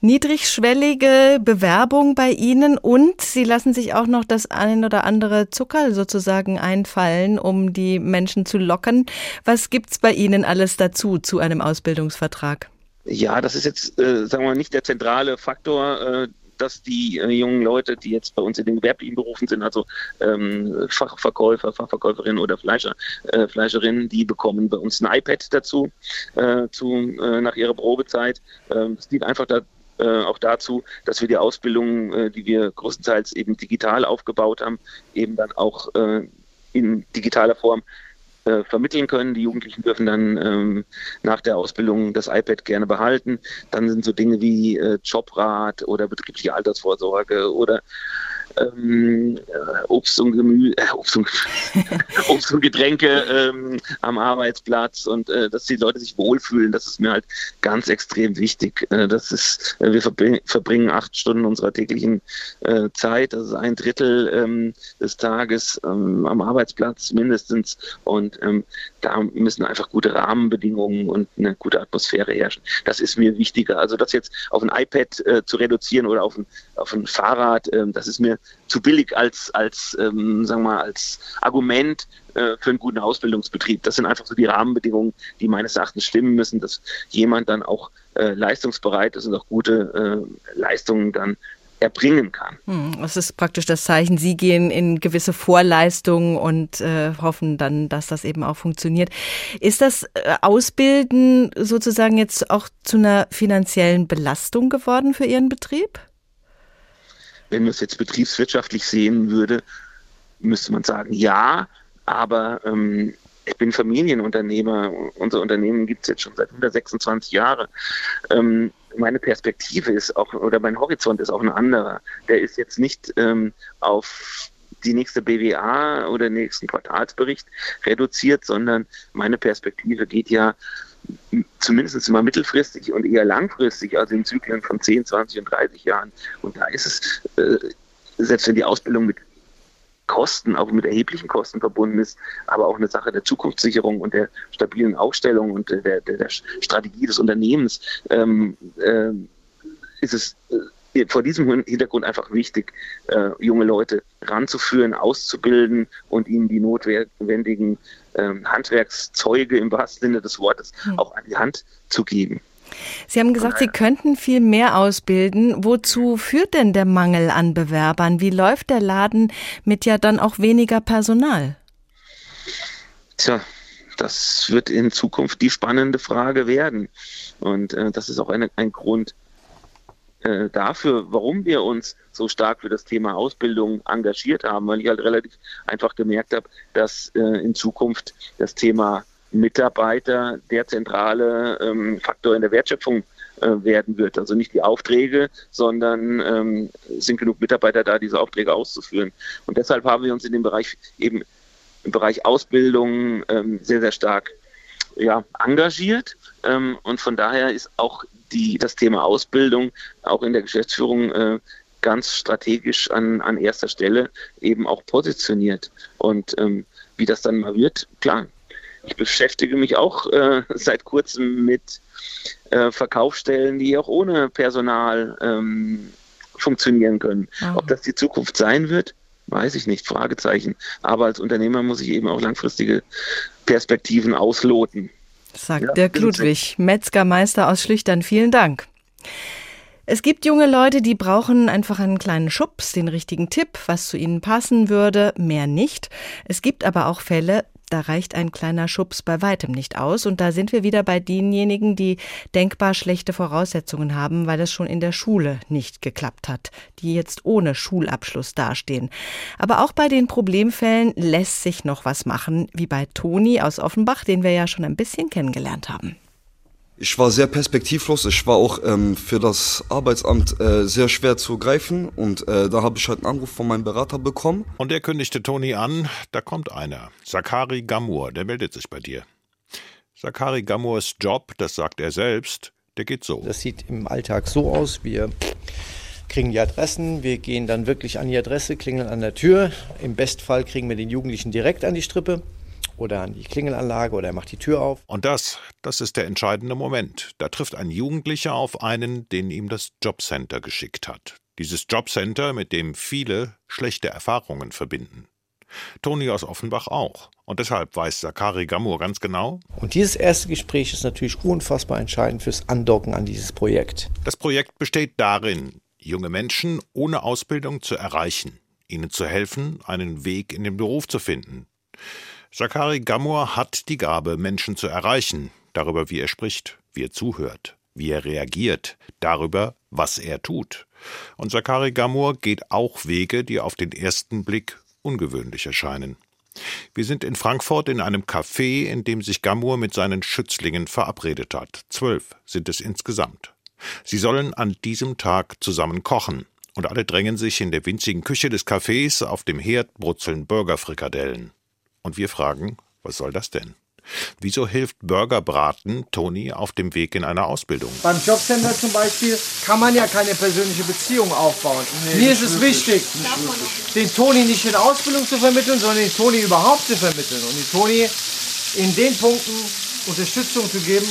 Niedrigschwellige Bewerbung bei Ihnen und Sie lassen sich auch noch das ein oder andere Zucker sozusagen einfallen, um die Menschen zu locken. Was gibt es bei Ihnen alles dazu zu einem Ausbildungsvertrag? Ja, das ist jetzt, äh, sagen wir mal, nicht der zentrale Faktor. Äh, dass die äh, jungen Leute, die jetzt bei uns in den gewerblichen Berufen sind, also ähm, Fachverkäufer, Fachverkäuferinnen oder Fleischer, äh, Fleischerinnen, die bekommen bei uns ein iPad dazu, äh, zu, äh, nach ihrer Probezeit. Ähm, das dient einfach da, äh, auch dazu, dass wir die Ausbildung, äh, die wir größtenteils eben digital aufgebaut haben, eben dann auch in digitaler Form äh, vermitteln können. Die Jugendlichen dürfen dann ähm, nach der Ausbildung das iPad gerne behalten. Dann sind so Dinge wie äh, Jobrat oder betriebliche Altersvorsorge oder ähm, äh, Obst und Gemüse, äh, Obst, und, Obst und Getränke ähm, am Arbeitsplatz und äh, dass die Leute sich wohlfühlen, das ist mir halt ganz extrem wichtig. Äh, das ist, äh, wir verbring, verbringen acht Stunden unserer täglichen äh, Zeit, das ist ein Drittel ähm, des Tages ähm, am Arbeitsplatz mindestens und ähm, da müssen einfach gute Rahmenbedingungen und eine gute Atmosphäre herrschen. Das ist mir wichtiger. Also das jetzt auf ein iPad äh, zu reduzieren oder auf ein, auf ein Fahrrad, äh, das ist mir zu billig als, als ähm, sagen wir mal, als Argument äh, für einen guten Ausbildungsbetrieb. Das sind einfach so die Rahmenbedingungen, die meines Erachtens stimmen müssen, dass jemand dann auch äh, leistungsbereit ist und auch gute äh, Leistungen dann erbringen kann. Hm, das ist praktisch das Zeichen, Sie gehen in gewisse Vorleistungen und äh, hoffen dann, dass das eben auch funktioniert. Ist das äh, Ausbilden sozusagen jetzt auch zu einer finanziellen Belastung geworden für Ihren Betrieb? Wenn man es jetzt betriebswirtschaftlich sehen würde, müsste man sagen, ja, aber ähm, ich bin Familienunternehmer. Unser Unternehmen gibt es jetzt schon seit 126 Jahren. Ähm, meine Perspektive ist auch, oder mein Horizont ist auch ein anderer. Der ist jetzt nicht ähm, auf die nächste BWA oder den nächsten Quartalsbericht reduziert, sondern meine Perspektive geht ja zumindest immer mittelfristig und eher langfristig, also in Zyklen von 10, 20 und 30 Jahren. Und da ist es, äh, selbst wenn die Ausbildung mit Kosten, auch mit erheblichen Kosten verbunden ist, aber auch eine Sache der Zukunftssicherung und der stabilen Aufstellung und der, der, der Strategie des Unternehmens, ähm, äh, ist es äh, vor diesem Hintergrund einfach wichtig, äh, junge Leute ranzuführen, auszubilden und ihnen die notwendigen ähm, Handwerkszeuge im wahrsten Sinne des Wortes hm. auch an die Hand zu geben. Sie haben gesagt, Sie könnten viel mehr ausbilden. Wozu führt denn der Mangel an Bewerbern? Wie läuft der Laden mit ja dann auch weniger Personal? Tja, das wird in Zukunft die spannende Frage werden. Und äh, das ist auch eine, ein Grund, äh, dafür, warum wir uns so stark für das Thema Ausbildung engagiert haben, weil ich halt relativ einfach gemerkt habe, dass äh, in Zukunft das Thema Mitarbeiter der zentrale ähm, Faktor in der Wertschöpfung äh, werden wird. Also nicht die Aufträge, sondern ähm, sind genug Mitarbeiter da, diese Aufträge auszuführen. Und deshalb haben wir uns in dem Bereich eben im Bereich Ausbildung ähm, sehr, sehr stark ja, engagiert. Ähm, und von daher ist auch die, das Thema Ausbildung auch in der Geschäftsführung äh, ganz strategisch an, an erster Stelle eben auch positioniert. Und ähm, wie das dann mal wird, klar, ich beschäftige mich auch äh, seit kurzem mit äh, Verkaufsstellen, die auch ohne Personal ähm, funktionieren können. Mhm. Ob das die Zukunft sein wird, weiß ich nicht, Fragezeichen. Aber als Unternehmer muss ich eben auch langfristige Perspektiven ausloten. Sagt ja, Dirk Ludwig, Metzgermeister aus Schlüchtern. Vielen Dank. Es gibt junge Leute, die brauchen einfach einen kleinen Schubs, den richtigen Tipp, was zu ihnen passen würde, mehr nicht. Es gibt aber auch Fälle, da reicht ein kleiner Schubs bei weitem nicht aus. Und da sind wir wieder bei denjenigen, die denkbar schlechte Voraussetzungen haben, weil es schon in der Schule nicht geklappt hat, die jetzt ohne Schulabschluss dastehen. Aber auch bei den Problemfällen lässt sich noch was machen, wie bei Toni aus Offenbach, den wir ja schon ein bisschen kennengelernt haben. Ich war sehr perspektivlos. Ich war auch ähm, für das Arbeitsamt äh, sehr schwer zu greifen. Und äh, da habe ich halt einen Anruf von meinem Berater bekommen. Und er kündigte Toni an, da kommt einer. Sakari Gamur, der meldet sich bei dir. Sakari Gamurs Job, das sagt er selbst, der geht so. Das sieht im Alltag so aus. Wir kriegen die Adressen, wir gehen dann wirklich an die Adresse, klingeln an der Tür. Im Bestfall kriegen wir den Jugendlichen direkt an die Strippe oder an die Klingelanlage oder er macht die Tür auf. Und das, das ist der entscheidende Moment. Da trifft ein Jugendlicher auf einen, den ihm das Jobcenter geschickt hat. Dieses Jobcenter, mit dem viele schlechte Erfahrungen verbinden. Toni aus Offenbach auch. Und deshalb weiß Sakari Gamur ganz genau. Und dieses erste Gespräch ist natürlich unfassbar entscheidend fürs Andocken an dieses Projekt. Das Projekt besteht darin, junge Menschen ohne Ausbildung zu erreichen, ihnen zu helfen, einen Weg in den Beruf zu finden. Zachary Gamor hat die Gabe, Menschen zu erreichen, darüber, wie er spricht, wie er zuhört, wie er reagiert, darüber, was er tut. Und Zachary Gamor geht auch Wege, die auf den ersten Blick ungewöhnlich erscheinen. Wir sind in Frankfurt in einem Café, in dem sich Gamur mit seinen Schützlingen verabredet hat. Zwölf sind es insgesamt. Sie sollen an diesem Tag zusammen kochen, und alle drängen sich in der winzigen Küche des Cafés auf dem Herd brutzeln Burgerfrikadellen. Und wir fragen, was soll das denn? Wieso hilft Burgerbraten Toni auf dem Weg in eine Ausbildung? Beim Jobcenter zum Beispiel kann man ja keine persönliche Beziehung aufbauen. Nee, Mir ist es wichtig, den Toni nicht in Ausbildung zu vermitteln, sondern den Toni überhaupt zu vermitteln. Und den Toni in den Punkten Unterstützung zu geben,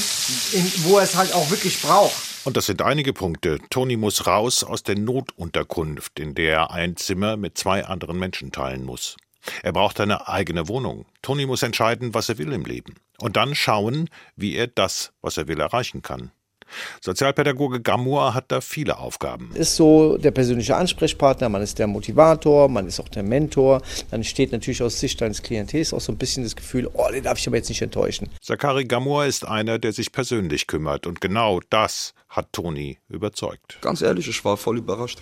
in, wo er es halt auch wirklich braucht. Und das sind einige Punkte. Toni muss raus aus der Notunterkunft, in der er ein Zimmer mit zwei anderen Menschen teilen muss. Er braucht eine eigene Wohnung. Toni muss entscheiden, was er will im Leben. Und dann schauen, wie er das, was er will, erreichen kann. Sozialpädagoge Gamur hat da viele Aufgaben. Ist so der persönliche Ansprechpartner, man ist der Motivator, man ist auch der Mentor. Dann steht natürlich aus Sicht deines Klientels auch so ein bisschen das Gefühl, oh, den darf ich aber jetzt nicht enttäuschen. Zakari Gamur ist einer, der sich persönlich kümmert und genau das hat Toni überzeugt. Ganz ehrlich, ich war voll überrascht.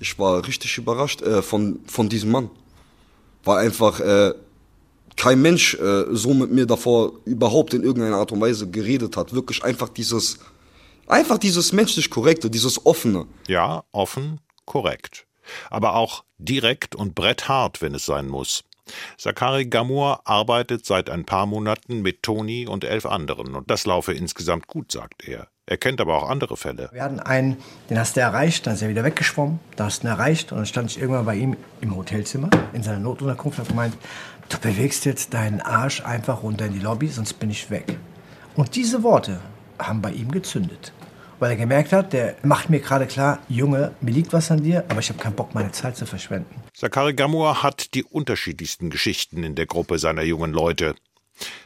Ich war richtig überrascht äh, von, von diesem Mann weil einfach äh, kein Mensch äh, so mit mir davor überhaupt in irgendeiner Art und Weise geredet hat. Wirklich einfach dieses, einfach dieses menschlich Korrekte, dieses Offene. Ja, offen, korrekt. Aber auch direkt und bretthart, wenn es sein muss. Sakari Gamur arbeitet seit ein paar Monaten mit Toni und elf anderen und das laufe insgesamt gut, sagt er. Er kennt aber auch andere Fälle. Wir hatten einen, den hast du erreicht, dann ist er wieder weggeschwommen, da hast du ihn erreicht und dann stand ich irgendwann bei ihm im Hotelzimmer in seiner Notunterkunft und habe gemeint, du bewegst jetzt deinen Arsch einfach runter in die Lobby, sonst bin ich weg. Und diese Worte haben bei ihm gezündet. Weil er gemerkt hat, der macht mir gerade klar, Junge, mir liegt was an dir, aber ich habe keinen Bock, meine Zeit zu verschwenden. Sakari Gamur hat die unterschiedlichsten Geschichten in der Gruppe seiner jungen Leute.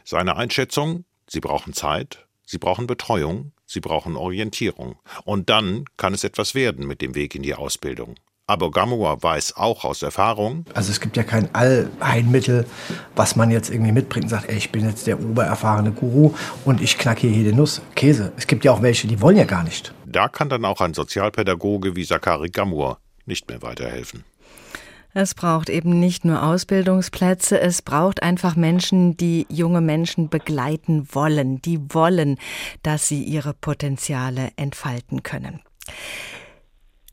Seine Einschätzung, sie brauchen Zeit, sie brauchen Betreuung, Sie brauchen Orientierung. Und dann kann es etwas werden mit dem Weg in die Ausbildung. Aber Gamua weiß auch aus Erfahrung. Also es gibt ja kein Allheilmittel, was man jetzt irgendwie mitbringt und sagt, ey, ich bin jetzt der obererfahrene Guru und ich knacke hier jede Nuss. Käse. Es gibt ja auch welche, die wollen ja gar nicht. Da kann dann auch ein Sozialpädagoge wie Zakari Gamur nicht mehr weiterhelfen. Es braucht eben nicht nur Ausbildungsplätze, es braucht einfach Menschen, die junge Menschen begleiten wollen, die wollen, dass sie ihre Potenziale entfalten können.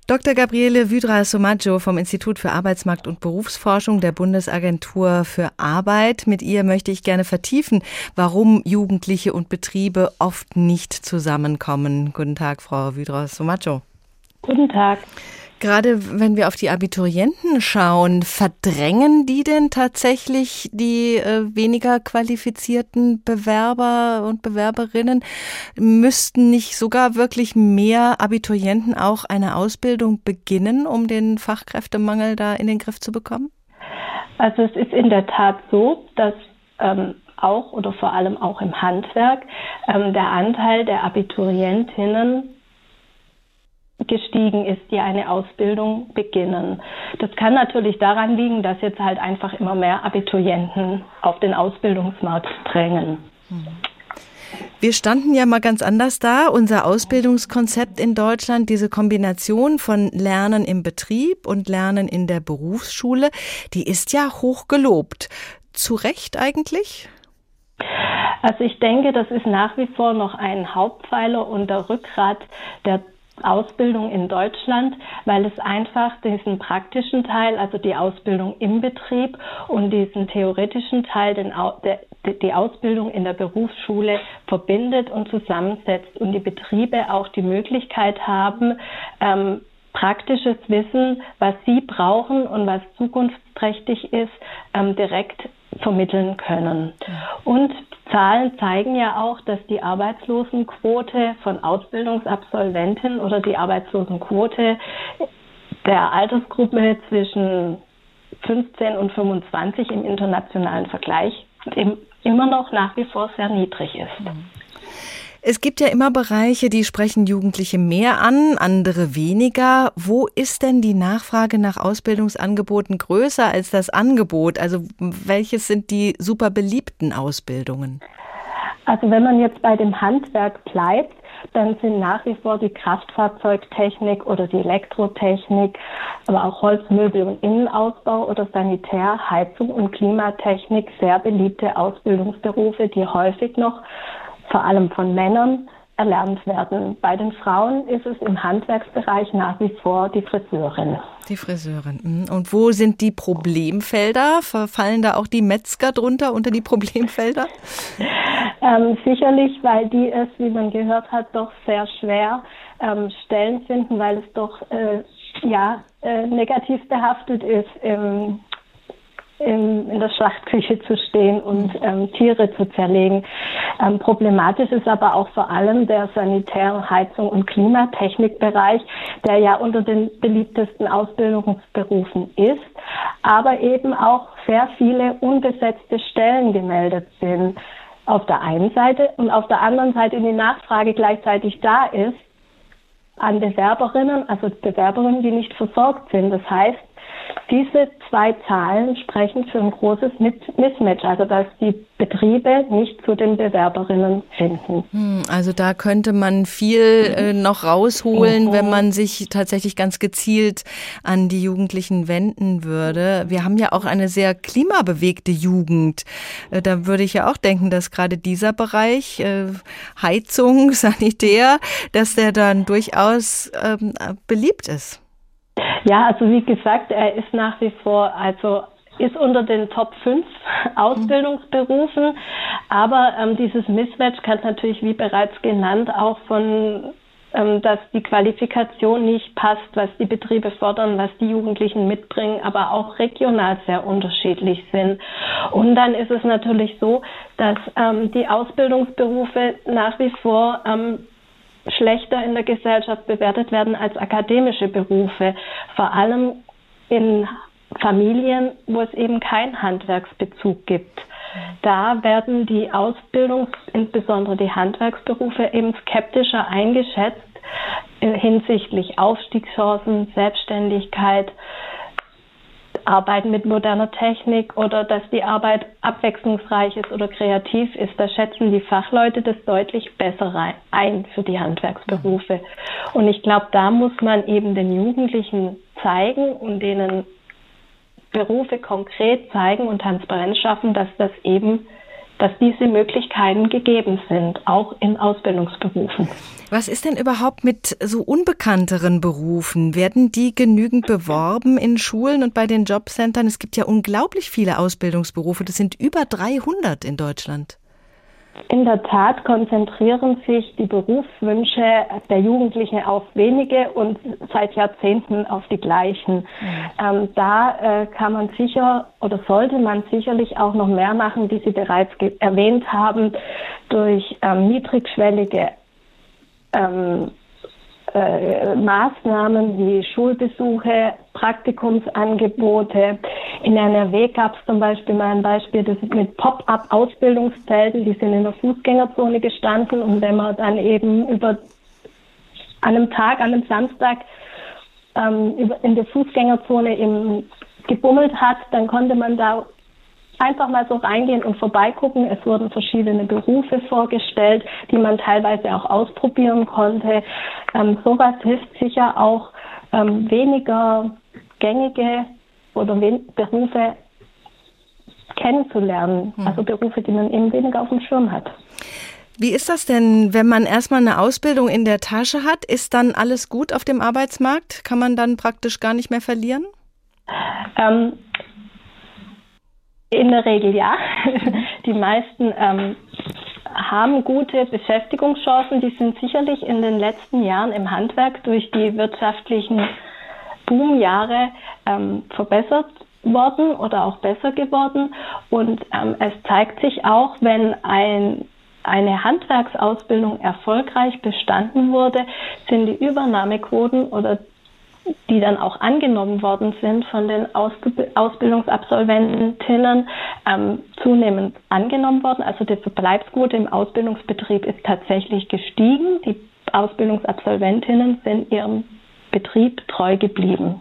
Dr. Gabriele Wydra-Somaggio vom Institut für Arbeitsmarkt und Berufsforschung der Bundesagentur für Arbeit. Mit ihr möchte ich gerne vertiefen, warum Jugendliche und Betriebe oft nicht zusammenkommen. Guten Tag, Frau Wydra-Somaggio. Guten Tag. Gerade wenn wir auf die Abiturienten schauen, verdrängen die denn tatsächlich die äh, weniger qualifizierten Bewerber und Bewerberinnen? Müssten nicht sogar wirklich mehr Abiturienten auch eine Ausbildung beginnen, um den Fachkräftemangel da in den Griff zu bekommen? Also es ist in der Tat so, dass ähm, auch oder vor allem auch im Handwerk ähm, der Anteil der Abiturientinnen gestiegen ist, die eine Ausbildung beginnen. Das kann natürlich daran liegen, dass jetzt halt einfach immer mehr Abiturienten auf den Ausbildungsmarkt drängen. Wir standen ja mal ganz anders da. Unser Ausbildungskonzept in Deutschland, diese Kombination von Lernen im Betrieb und Lernen in der Berufsschule, die ist ja hoch gelobt. Zu Recht eigentlich? Also ich denke, das ist nach wie vor noch ein Hauptpfeiler und der Rückgrat der Ausbildung in Deutschland, weil es einfach diesen praktischen Teil, also die Ausbildung im Betrieb und diesen theoretischen Teil, den, der, die Ausbildung in der Berufsschule verbindet und zusammensetzt und die Betriebe auch die Möglichkeit haben, ähm, praktisches Wissen, was sie brauchen und was zukunftsträchtig ist, ähm, direkt vermitteln können. Und Zahlen zeigen ja auch, dass die Arbeitslosenquote von Ausbildungsabsolventen oder die Arbeitslosenquote der Altersgruppe zwischen 15 und 25 im internationalen Vergleich immer noch nach wie vor sehr niedrig ist. Es gibt ja immer Bereiche, die sprechen Jugendliche mehr an, andere weniger. Wo ist denn die Nachfrage nach Ausbildungsangeboten größer als das Angebot? Also welches sind die super beliebten Ausbildungen? Also wenn man jetzt bei dem Handwerk bleibt, dann sind nach wie vor die Kraftfahrzeugtechnik oder die Elektrotechnik, aber auch Holzmöbel und Innenausbau oder Sanitär, Heizung und Klimatechnik sehr beliebte Ausbildungsberufe, die häufig noch vor allem von Männern erlernt werden. Bei den Frauen ist es im Handwerksbereich nach wie vor die Friseurin. Die Friseurin. Mhm. Und wo sind die Problemfelder? Fallen da auch die Metzger drunter unter die Problemfelder? ähm, sicherlich, weil die es, wie man gehört hat, doch sehr schwer ähm, Stellen finden, weil es doch äh, ja äh, negativ behaftet ist im in, in der Schlachtküche zu stehen und ähm, Tiere zu zerlegen. Ähm, problematisch ist aber auch vor allem der Sanitär-, Heizung- und Klimatechnikbereich, der ja unter den beliebtesten Ausbildungsberufen ist, aber eben auch sehr viele unbesetzte Stellen gemeldet sind. Auf der einen Seite und auf der anderen Seite die Nachfrage gleichzeitig da ist an Bewerberinnen, also Bewerberinnen, die nicht versorgt sind. Das heißt, diese zwei Zahlen sprechen für ein großes Mismatch, also dass die Betriebe nicht zu den Bewerberinnen finden. Hm, also da könnte man viel äh, noch rausholen, mhm. wenn man sich tatsächlich ganz gezielt an die Jugendlichen wenden würde. Wir haben ja auch eine sehr klimabewegte Jugend. Äh, da würde ich ja auch denken, dass gerade dieser Bereich äh, Heizung, Sanitär, dass der dann durchaus ähm, beliebt ist. Ja, also wie gesagt, er ist nach wie vor, also ist unter den Top 5 Ausbildungsberufen, aber ähm, dieses Mismatch kann natürlich, wie bereits genannt, auch von ähm, dass die Qualifikation nicht passt, was die Betriebe fordern, was die Jugendlichen mitbringen, aber auch regional sehr unterschiedlich sind. Und dann ist es natürlich so, dass ähm, die Ausbildungsberufe nach wie vor ähm, schlechter in der Gesellschaft bewertet werden als akademische Berufe, vor allem in Familien, wo es eben keinen Handwerksbezug gibt. Da werden die Ausbildungs-, insbesondere die Handwerksberufe eben skeptischer eingeschätzt hinsichtlich Aufstiegschancen, Selbstständigkeit. Arbeiten mit moderner Technik oder dass die Arbeit abwechslungsreich ist oder kreativ ist. Da schätzen die Fachleute das deutlich besser rein, ein für die Handwerksberufe. Und ich glaube, da muss man eben den Jugendlichen zeigen und denen Berufe konkret zeigen und Transparenz schaffen, dass das eben dass diese Möglichkeiten gegeben sind, auch in Ausbildungsberufen. Was ist denn überhaupt mit so unbekannteren Berufen? Werden die genügend beworben in Schulen und bei den Jobcentern? Es gibt ja unglaublich viele Ausbildungsberufe. Das sind über 300 in Deutschland. In der Tat konzentrieren sich die Berufswünsche der Jugendlichen auf wenige und seit Jahrzehnten auf die gleichen. Mhm. Ähm, da äh, kann man sicher oder sollte man sicherlich auch noch mehr machen, wie Sie bereits erwähnt haben, durch ähm, niedrigschwellige ähm, äh, Maßnahmen wie Schulbesuche, Praktikumsangebote. In NRW gab es zum Beispiel mal ein Beispiel, das ist mit Pop-up-Ausbildungszelten, die sind in der Fußgängerzone gestanden und wenn man dann eben über einem Tag, an einem Samstag ähm, in der Fußgängerzone eben gebummelt hat, dann konnte man da einfach mal so reingehen und vorbeigucken. Es wurden verschiedene Berufe vorgestellt, die man teilweise auch ausprobieren konnte. Ähm, sowas hilft sicher auch, ähm, weniger gängige oder wen Berufe kennenzulernen. Mhm. Also Berufe, die man eben weniger auf dem Schirm hat. Wie ist das denn, wenn man erstmal eine Ausbildung in der Tasche hat? Ist dann alles gut auf dem Arbeitsmarkt? Kann man dann praktisch gar nicht mehr verlieren? Ähm, in der Regel ja. Die meisten ähm, haben gute Beschäftigungschancen. Die sind sicherlich in den letzten Jahren im Handwerk durch die wirtschaftlichen Boomjahre ähm, verbessert worden oder auch besser geworden. Und ähm, es zeigt sich auch, wenn ein eine Handwerksausbildung erfolgreich bestanden wurde, sind die Übernahmequoten oder die dann auch angenommen worden sind von den Ausbildungsabsolventinnen, ähm, zunehmend angenommen worden. Also die Verbleibsquote im Ausbildungsbetrieb ist tatsächlich gestiegen. Die Ausbildungsabsolventinnen sind ihrem Betrieb treu geblieben.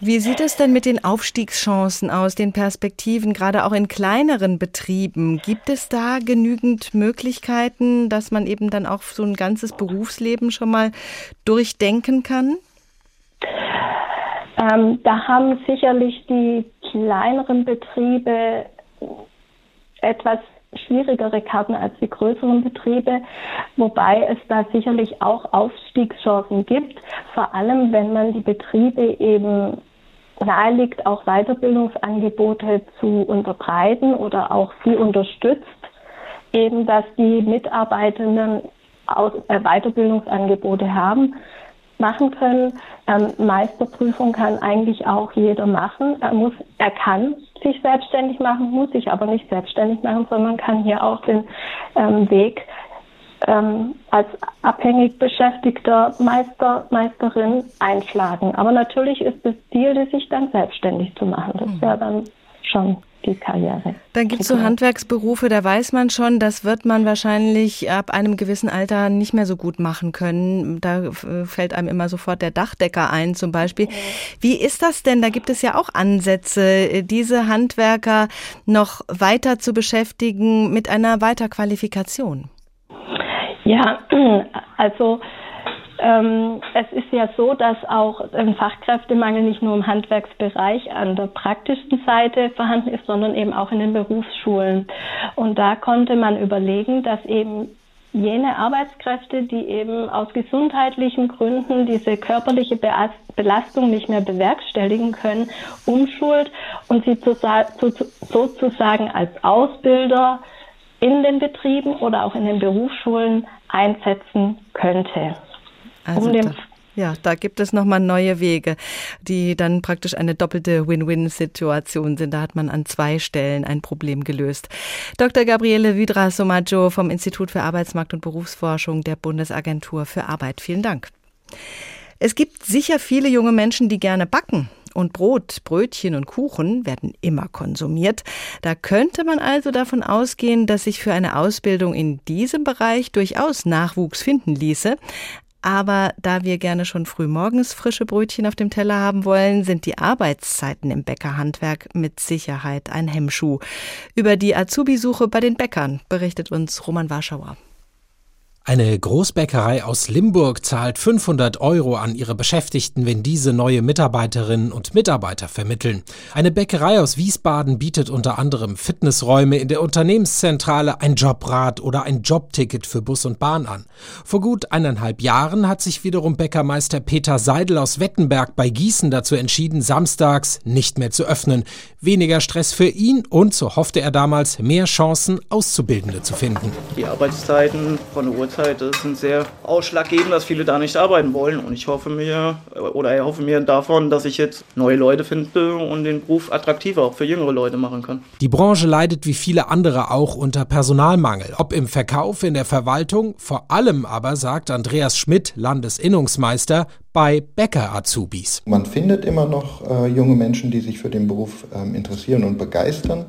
Wie sieht es denn mit den Aufstiegschancen aus, den Perspektiven, gerade auch in kleineren Betrieben? Gibt es da genügend Möglichkeiten, dass man eben dann auch so ein ganzes Berufsleben schon mal durchdenken kann? Ähm, da haben sicherlich die kleineren Betriebe etwas schwierigere Karten als die größeren Betriebe, wobei es da sicherlich auch Aufstiegschancen gibt, vor allem wenn man die Betriebe eben naheliegt, auch Weiterbildungsangebote zu unterbreiten oder auch sie unterstützt, eben dass die Mitarbeitenden äh, Weiterbildungsangebote haben machen können. Ähm, Meisterprüfung kann eigentlich auch jeder machen. Er muss, er kann sich selbstständig machen, muss sich aber nicht selbstständig machen, sondern kann hier auch den ähm, Weg ähm, als abhängig beschäftigter Meister, Meisterin einschlagen. Aber natürlich ist das Ziel, sich dann selbstständig zu machen. Das wäre dann schon die Karriere. Dann gibt es so Handwerksberufe, da weiß man schon, das wird man wahrscheinlich ab einem gewissen Alter nicht mehr so gut machen können. Da äh, fällt einem immer sofort der Dachdecker ein zum Beispiel. Wie ist das denn? Da gibt es ja auch Ansätze, äh, diese Handwerker noch weiter zu beschäftigen mit einer Weiterqualifikation. Ja, also ähm, es ist ja so, dass auch ein Fachkräftemangel nicht nur im Handwerksbereich an der praktischen Seite vorhanden ist, sondern eben auch in den Berufsschulen. Und da konnte man überlegen, dass eben jene Arbeitskräfte, die eben aus gesundheitlichen Gründen diese körperliche Belastung nicht mehr bewerkstelligen können, umschult und sie sozusagen als Ausbilder in den Betrieben oder auch in den Berufsschulen einsetzen könnte. Also um da, ja, da gibt es nochmal neue Wege, die dann praktisch eine doppelte Win-Win-Situation sind. Da hat man an zwei Stellen ein Problem gelöst. Dr. Gabriele Vidra Somaggio vom Institut für Arbeitsmarkt und Berufsforschung der Bundesagentur für Arbeit. Vielen Dank. Es gibt sicher viele junge Menschen, die gerne backen und Brot, Brötchen und Kuchen werden immer konsumiert. Da könnte man also davon ausgehen, dass sich für eine Ausbildung in diesem Bereich durchaus Nachwuchs finden ließe. Aber da wir gerne schon früh morgens frische Brötchen auf dem Teller haben wollen, sind die Arbeitszeiten im Bäckerhandwerk mit Sicherheit ein Hemmschuh. Über die Azubi-Suche bei den Bäckern berichtet uns Roman Warschauer. Eine Großbäckerei aus Limburg zahlt 500 Euro an ihre Beschäftigten, wenn diese neue Mitarbeiterinnen und Mitarbeiter vermitteln. Eine Bäckerei aus Wiesbaden bietet unter anderem Fitnessräume in der Unternehmenszentrale, ein Jobrat oder ein Jobticket für Bus und Bahn an. Vor gut eineinhalb Jahren hat sich wiederum Bäckermeister Peter Seidel aus Wettenberg bei Gießen dazu entschieden, samstags nicht mehr zu öffnen. Weniger Stress für ihn und, so hoffte er damals, mehr Chancen, Auszubildende zu finden. Die Arbeitszeiten von Uhrzeit sind sehr ausschlaggebend, dass viele da nicht arbeiten wollen. Und ich hoffe mir, oder erhoffe mir davon, dass ich jetzt neue Leute finde und den Beruf attraktiver auch für jüngere Leute machen kann. Die Branche leidet wie viele andere auch unter Personalmangel. Ob im Verkauf, in der Verwaltung, vor allem aber, sagt Andreas Schmidt, Landesinnungsmeister, bei Bäcker-Azubis. Man findet immer noch äh, junge Menschen, die sich für den Beruf ähm, interessieren und begeistern,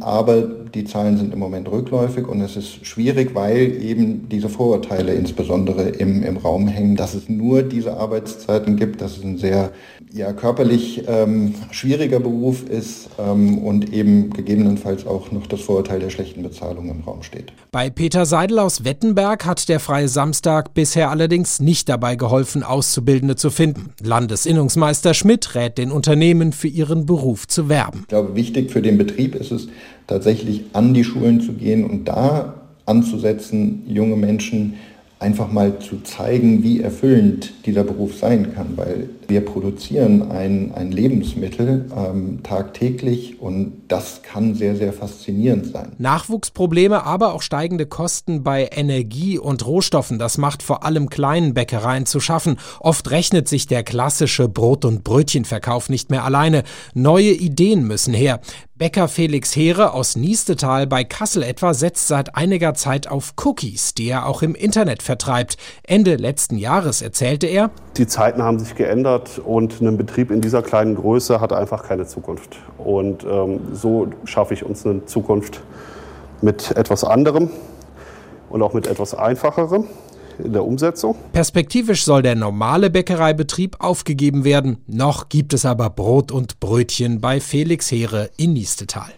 aber die Zahlen sind im Moment rückläufig und es ist schwierig, weil eben diese Vorurteile insbesondere im, im Raum hängen, dass es nur diese Arbeitszeiten gibt, dass es ein sehr ja, körperlich ähm, schwieriger Beruf ist ähm, und eben gegebenenfalls auch noch das Vorurteil der schlechten Bezahlung im Raum steht. Bei Peter Seidel aus Wettenberg hat der Freie Samstag bisher allerdings nicht dabei geholfen, Auszubildende zu finden. Landesinnungsmeister Schmidt rät den Unternehmen, für ihren Beruf zu werben. Ich glaube, wichtig für den Betrieb ist es tatsächlich an die Schulen zu gehen und da anzusetzen, junge Menschen einfach mal zu zeigen, wie erfüllend dieser Beruf sein kann, weil wir produzieren ein, ein Lebensmittel ähm, tagtäglich und das kann sehr, sehr faszinierend sein. Nachwuchsprobleme, aber auch steigende Kosten bei Energie und Rohstoffen, das macht vor allem kleinen Bäckereien zu schaffen. Oft rechnet sich der klassische Brot- und Brötchenverkauf nicht mehr alleine. Neue Ideen müssen her. Bäcker Felix Heere aus Niestetal bei Kassel etwa setzt seit einiger Zeit auf Cookies, die er auch im Internet vertreibt. Ende letzten Jahres erzählte er, die Zeiten haben sich geändert und ein Betrieb in dieser kleinen Größe hat einfach keine Zukunft. Und ähm, so schaffe ich uns eine Zukunft mit etwas anderem und auch mit etwas einfacherem in der Umsetzung. Perspektivisch soll der normale Bäckereibetrieb aufgegeben werden. Noch gibt es aber Brot und Brötchen bei Felix Heere in Niestetal.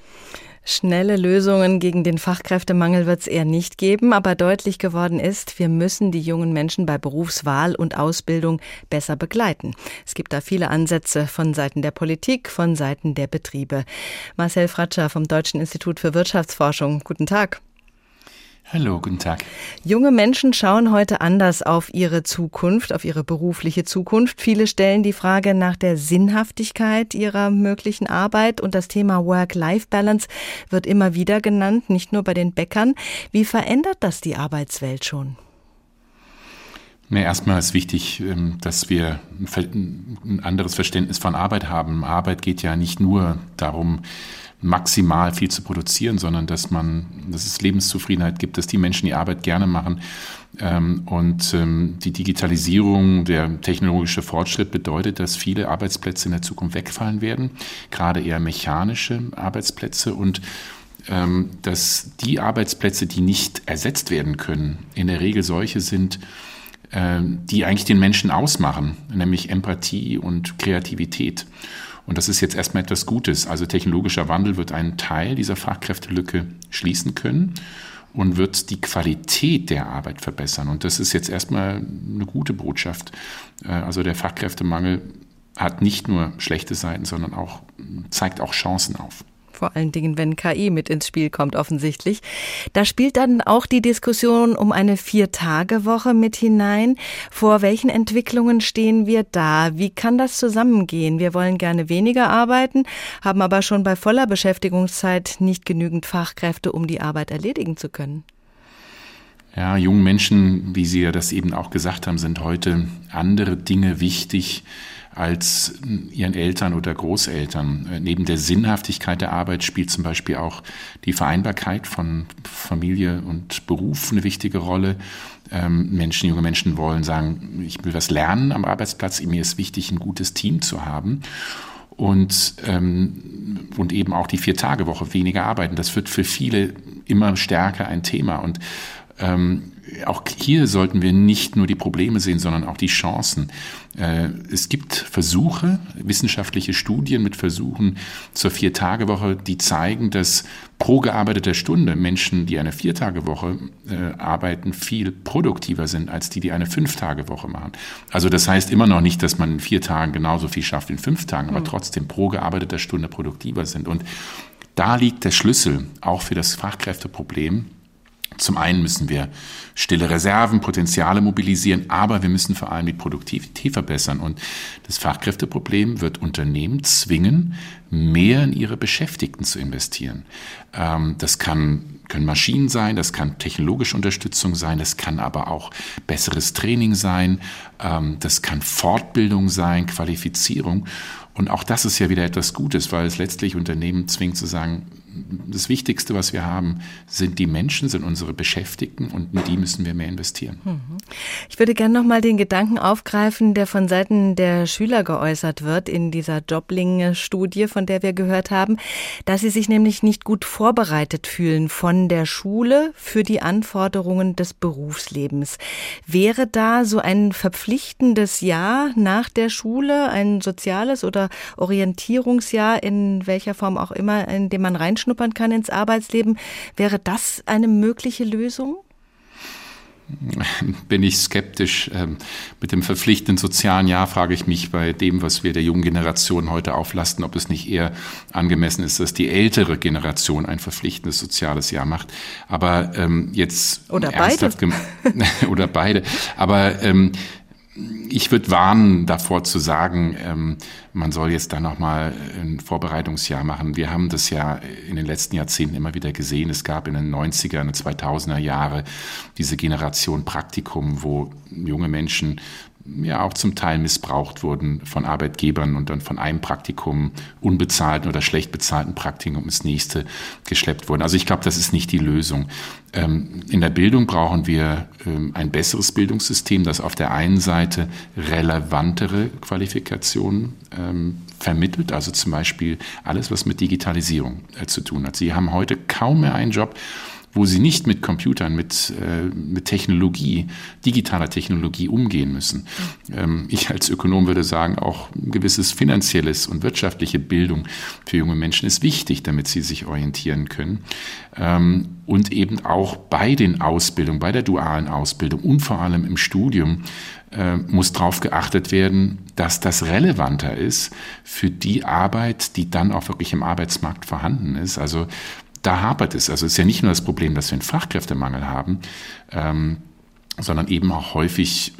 Schnelle Lösungen gegen den Fachkräftemangel wird es eher nicht geben, aber deutlich geworden ist, wir müssen die jungen Menschen bei Berufswahl und Ausbildung besser begleiten. Es gibt da viele Ansätze von Seiten der Politik, von Seiten der Betriebe. Marcel Fratscher vom Deutschen Institut für Wirtschaftsforschung. Guten Tag. Hallo, guten Tag. Junge Menschen schauen heute anders auf ihre Zukunft, auf ihre berufliche Zukunft. Viele stellen die Frage nach der Sinnhaftigkeit ihrer möglichen Arbeit und das Thema Work-Life-Balance wird immer wieder genannt, nicht nur bei den Bäckern. Wie verändert das die Arbeitswelt schon? Nee, erstmal ist wichtig, ähm, dass wir ein anderes Verständnis von Arbeit haben. Arbeit geht ja nicht nur darum, maximal viel zu produzieren, sondern dass man, dass es Lebenszufriedenheit gibt, dass die Menschen die Arbeit gerne machen. Ähm, und ähm, die Digitalisierung, der technologische Fortschritt bedeutet, dass viele Arbeitsplätze in der Zukunft wegfallen werden, gerade eher mechanische Arbeitsplätze und ähm, dass die Arbeitsplätze, die nicht ersetzt werden können, in der Regel solche sind, die eigentlich den Menschen ausmachen, nämlich Empathie und Kreativität. Und das ist jetzt erstmal etwas Gutes. Also technologischer Wandel wird einen Teil dieser Fachkräftelücke schließen können und wird die Qualität der Arbeit verbessern. Und das ist jetzt erstmal eine gute Botschaft. Äh, also der Fachkräftemangel hat nicht nur schlechte Seiten, sondern auch, zeigt auch Chancen auf vor allen Dingen, wenn KI mit ins Spiel kommt, offensichtlich. Da spielt dann auch die Diskussion um eine Vier-Tage-Woche mit hinein. Vor welchen Entwicklungen stehen wir da? Wie kann das zusammengehen? Wir wollen gerne weniger arbeiten, haben aber schon bei voller Beschäftigungszeit nicht genügend Fachkräfte, um die Arbeit erledigen zu können. Ja, jungen Menschen, wie Sie ja das eben auch gesagt haben, sind heute andere Dinge wichtig als ihren Eltern oder Großeltern. Äh, neben der Sinnhaftigkeit der Arbeit spielt zum Beispiel auch die Vereinbarkeit von Familie und Beruf eine wichtige Rolle. Ähm, Menschen, junge Menschen wollen sagen, ich will was lernen am Arbeitsplatz, mir ist wichtig, ein gutes Team zu haben und, ähm, und eben auch die Vier-Tage-Woche weniger arbeiten. Das wird für viele immer stärker ein Thema. Und ähm, auch hier sollten wir nicht nur die Probleme sehen, sondern auch die Chancen. Äh, es gibt Versuche, wissenschaftliche Studien mit Versuchen zur Vier-Tage-Woche, die zeigen, dass pro gearbeiteter Stunde Menschen, die eine Vier-Tage-Woche äh, arbeiten, viel produktiver sind als die, die eine Fünf-Tage-Woche machen. Also das heißt immer noch nicht, dass man in vier Tagen genauso viel schafft wie in fünf Tagen, aber mhm. trotzdem pro gearbeiteter Stunde produktiver sind. Und da liegt der Schlüssel auch für das Fachkräfteproblem zum einen müssen wir stille Reserven, Potenziale mobilisieren, aber wir müssen vor allem die Produktivität verbessern. Und das Fachkräfteproblem wird Unternehmen zwingen, mehr in ihre Beschäftigten zu investieren. Ähm, das kann, können Maschinen sein, das kann technologische Unterstützung sein, das kann aber auch besseres Training sein, ähm, das kann Fortbildung sein, Qualifizierung. Und auch das ist ja wieder etwas Gutes, weil es letztlich Unternehmen zwingt zu sagen, das Wichtigste, was wir haben, sind die Menschen, sind unsere Beschäftigten und in die müssen wir mehr investieren. Ich würde gerne noch mal den Gedanken aufgreifen, der von Seiten der Schüler geäußert wird in dieser Jobling-Studie, von der wir gehört haben, dass sie sich nämlich nicht gut vorbereitet fühlen von der Schule für die Anforderungen des Berufslebens. Wäre da so ein verpflichtendes Jahr nach der Schule, ein soziales oder Orientierungsjahr in welcher Form auch immer, in dem man reinschnuppert, reinschnuppern kann ins Arbeitsleben. Wäre das eine mögliche Lösung? bin ich skeptisch. Ähm, mit dem verpflichtenden sozialen Jahr frage ich mich bei dem, was wir der jungen Generation heute auflasten, ob es nicht eher angemessen ist, dass die ältere Generation ein verpflichtendes soziales Jahr macht. Aber ähm, jetzt oder beide oder beide. Aber ähm, ich würde warnen davor zu sagen, ähm, man soll jetzt da nochmal ein Vorbereitungsjahr machen. Wir haben das ja in den letzten Jahrzehnten immer wieder gesehen. Es gab in den 90er und 2000er Jahre diese Generation Praktikum, wo junge Menschen ja auch zum Teil missbraucht wurden von Arbeitgebern und dann von einem Praktikum unbezahlten oder schlecht bezahlten Praktikum ins nächste geschleppt wurden. Also ich glaube, das ist nicht die Lösung. Ähm, in der Bildung brauchen wir ähm, ein besseres Bildungssystem, das auf der einen Seite relevantere Qualifikationen ähm, vermittelt, also zum Beispiel alles, was mit Digitalisierung äh, zu tun hat. Sie haben heute kaum mehr einen Job, wo sie nicht mit Computern, mit, äh, mit Technologie, digitaler Technologie umgehen müssen. Ähm, ich als Ökonom würde sagen, auch ein gewisses finanzielles und wirtschaftliche Bildung für junge Menschen ist wichtig, damit sie sich orientieren können. Ähm, und eben auch bei den Ausbildungen, bei der dualen Ausbildung und vor allem im Studium äh, muss darauf geachtet werden, dass das relevanter ist für die Arbeit, die dann auch wirklich im Arbeitsmarkt vorhanden ist. Also da hapert es. Also es ist ja nicht nur das Problem, dass wir einen Fachkräftemangel haben, ähm, sondern eben auch häufig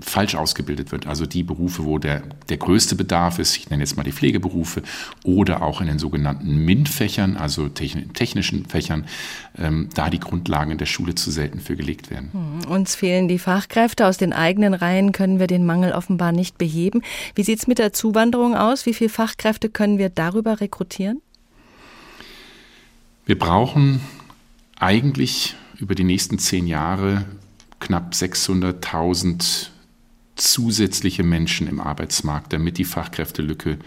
falsch ausgebildet wird. Also die Berufe, wo der, der größte Bedarf ist, ich nenne jetzt mal die Pflegeberufe, oder auch in den sogenannten MINT-Fächern, also technischen Fächern, ähm, da die Grundlagen in der Schule zu selten für gelegt werden. Hm, uns fehlen die Fachkräfte. Aus den eigenen Reihen können wir den Mangel offenbar nicht beheben. Wie sieht es mit der Zuwanderung aus? Wie viele Fachkräfte können wir darüber rekrutieren? Wir brauchen eigentlich über die nächsten zehn Jahre knapp 600.000 zusätzliche Menschen im Arbeitsmarkt, damit die Fachkräftelücke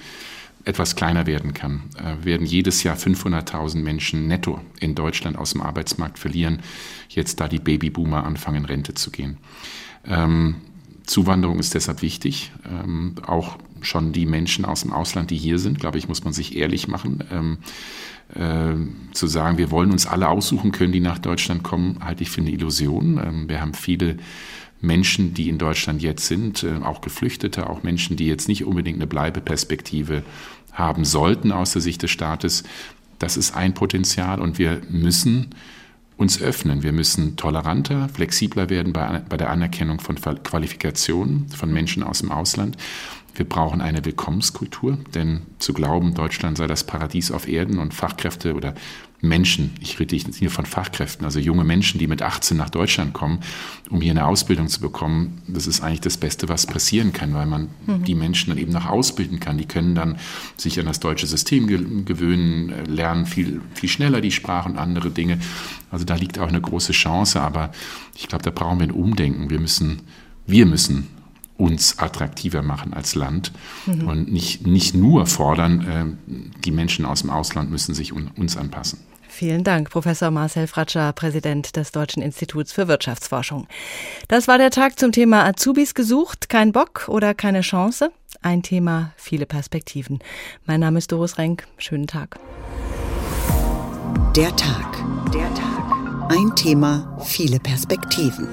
etwas kleiner werden kann. Wir äh, werden jedes Jahr 500.000 Menschen netto in Deutschland aus dem Arbeitsmarkt verlieren, jetzt da die Babyboomer anfangen, Rente zu gehen. Ähm, Zuwanderung ist deshalb wichtig. Ähm, auch schon die Menschen aus dem Ausland, die hier sind, glaube ich, muss man sich ehrlich machen. Ähm, äh, zu sagen, wir wollen uns alle aussuchen können, die nach Deutschland kommen, halte ich für eine Illusion. Ähm, wir haben viele Menschen, die in Deutschland jetzt sind, äh, auch Geflüchtete, auch Menschen, die jetzt nicht unbedingt eine Bleibeperspektive haben sollten aus der Sicht des Staates. Das ist ein Potenzial und wir müssen uns öffnen. Wir müssen toleranter, flexibler werden bei, bei der Anerkennung von Qualifikationen von Menschen aus dem Ausland. Wir brauchen eine Willkommenskultur, denn zu glauben, Deutschland sei das Paradies auf Erden und Fachkräfte oder Menschen, ich rede nicht hier von Fachkräften, also junge Menschen, die mit 18 nach Deutschland kommen, um hier eine Ausbildung zu bekommen, das ist eigentlich das Beste, was passieren kann, weil man mhm. die Menschen dann eben noch ausbilden kann. Die können dann sich an das deutsche System gewöhnen, lernen viel, viel schneller die Sprache und andere Dinge. Also da liegt auch eine große Chance, aber ich glaube, da brauchen wir ein Umdenken. Wir müssen, wir müssen uns attraktiver machen als Land mhm. und nicht, nicht nur fordern, äh, die Menschen aus dem Ausland müssen sich un, uns anpassen. Vielen Dank, Professor Marcel Fratscher, Präsident des Deutschen Instituts für Wirtschaftsforschung. Das war der Tag zum Thema Azubis gesucht, kein Bock oder keine Chance. Ein Thema, viele Perspektiven. Mein Name ist Doris Renk. Schönen Tag. Der Tag. Der Tag. Ein Thema, viele Perspektiven.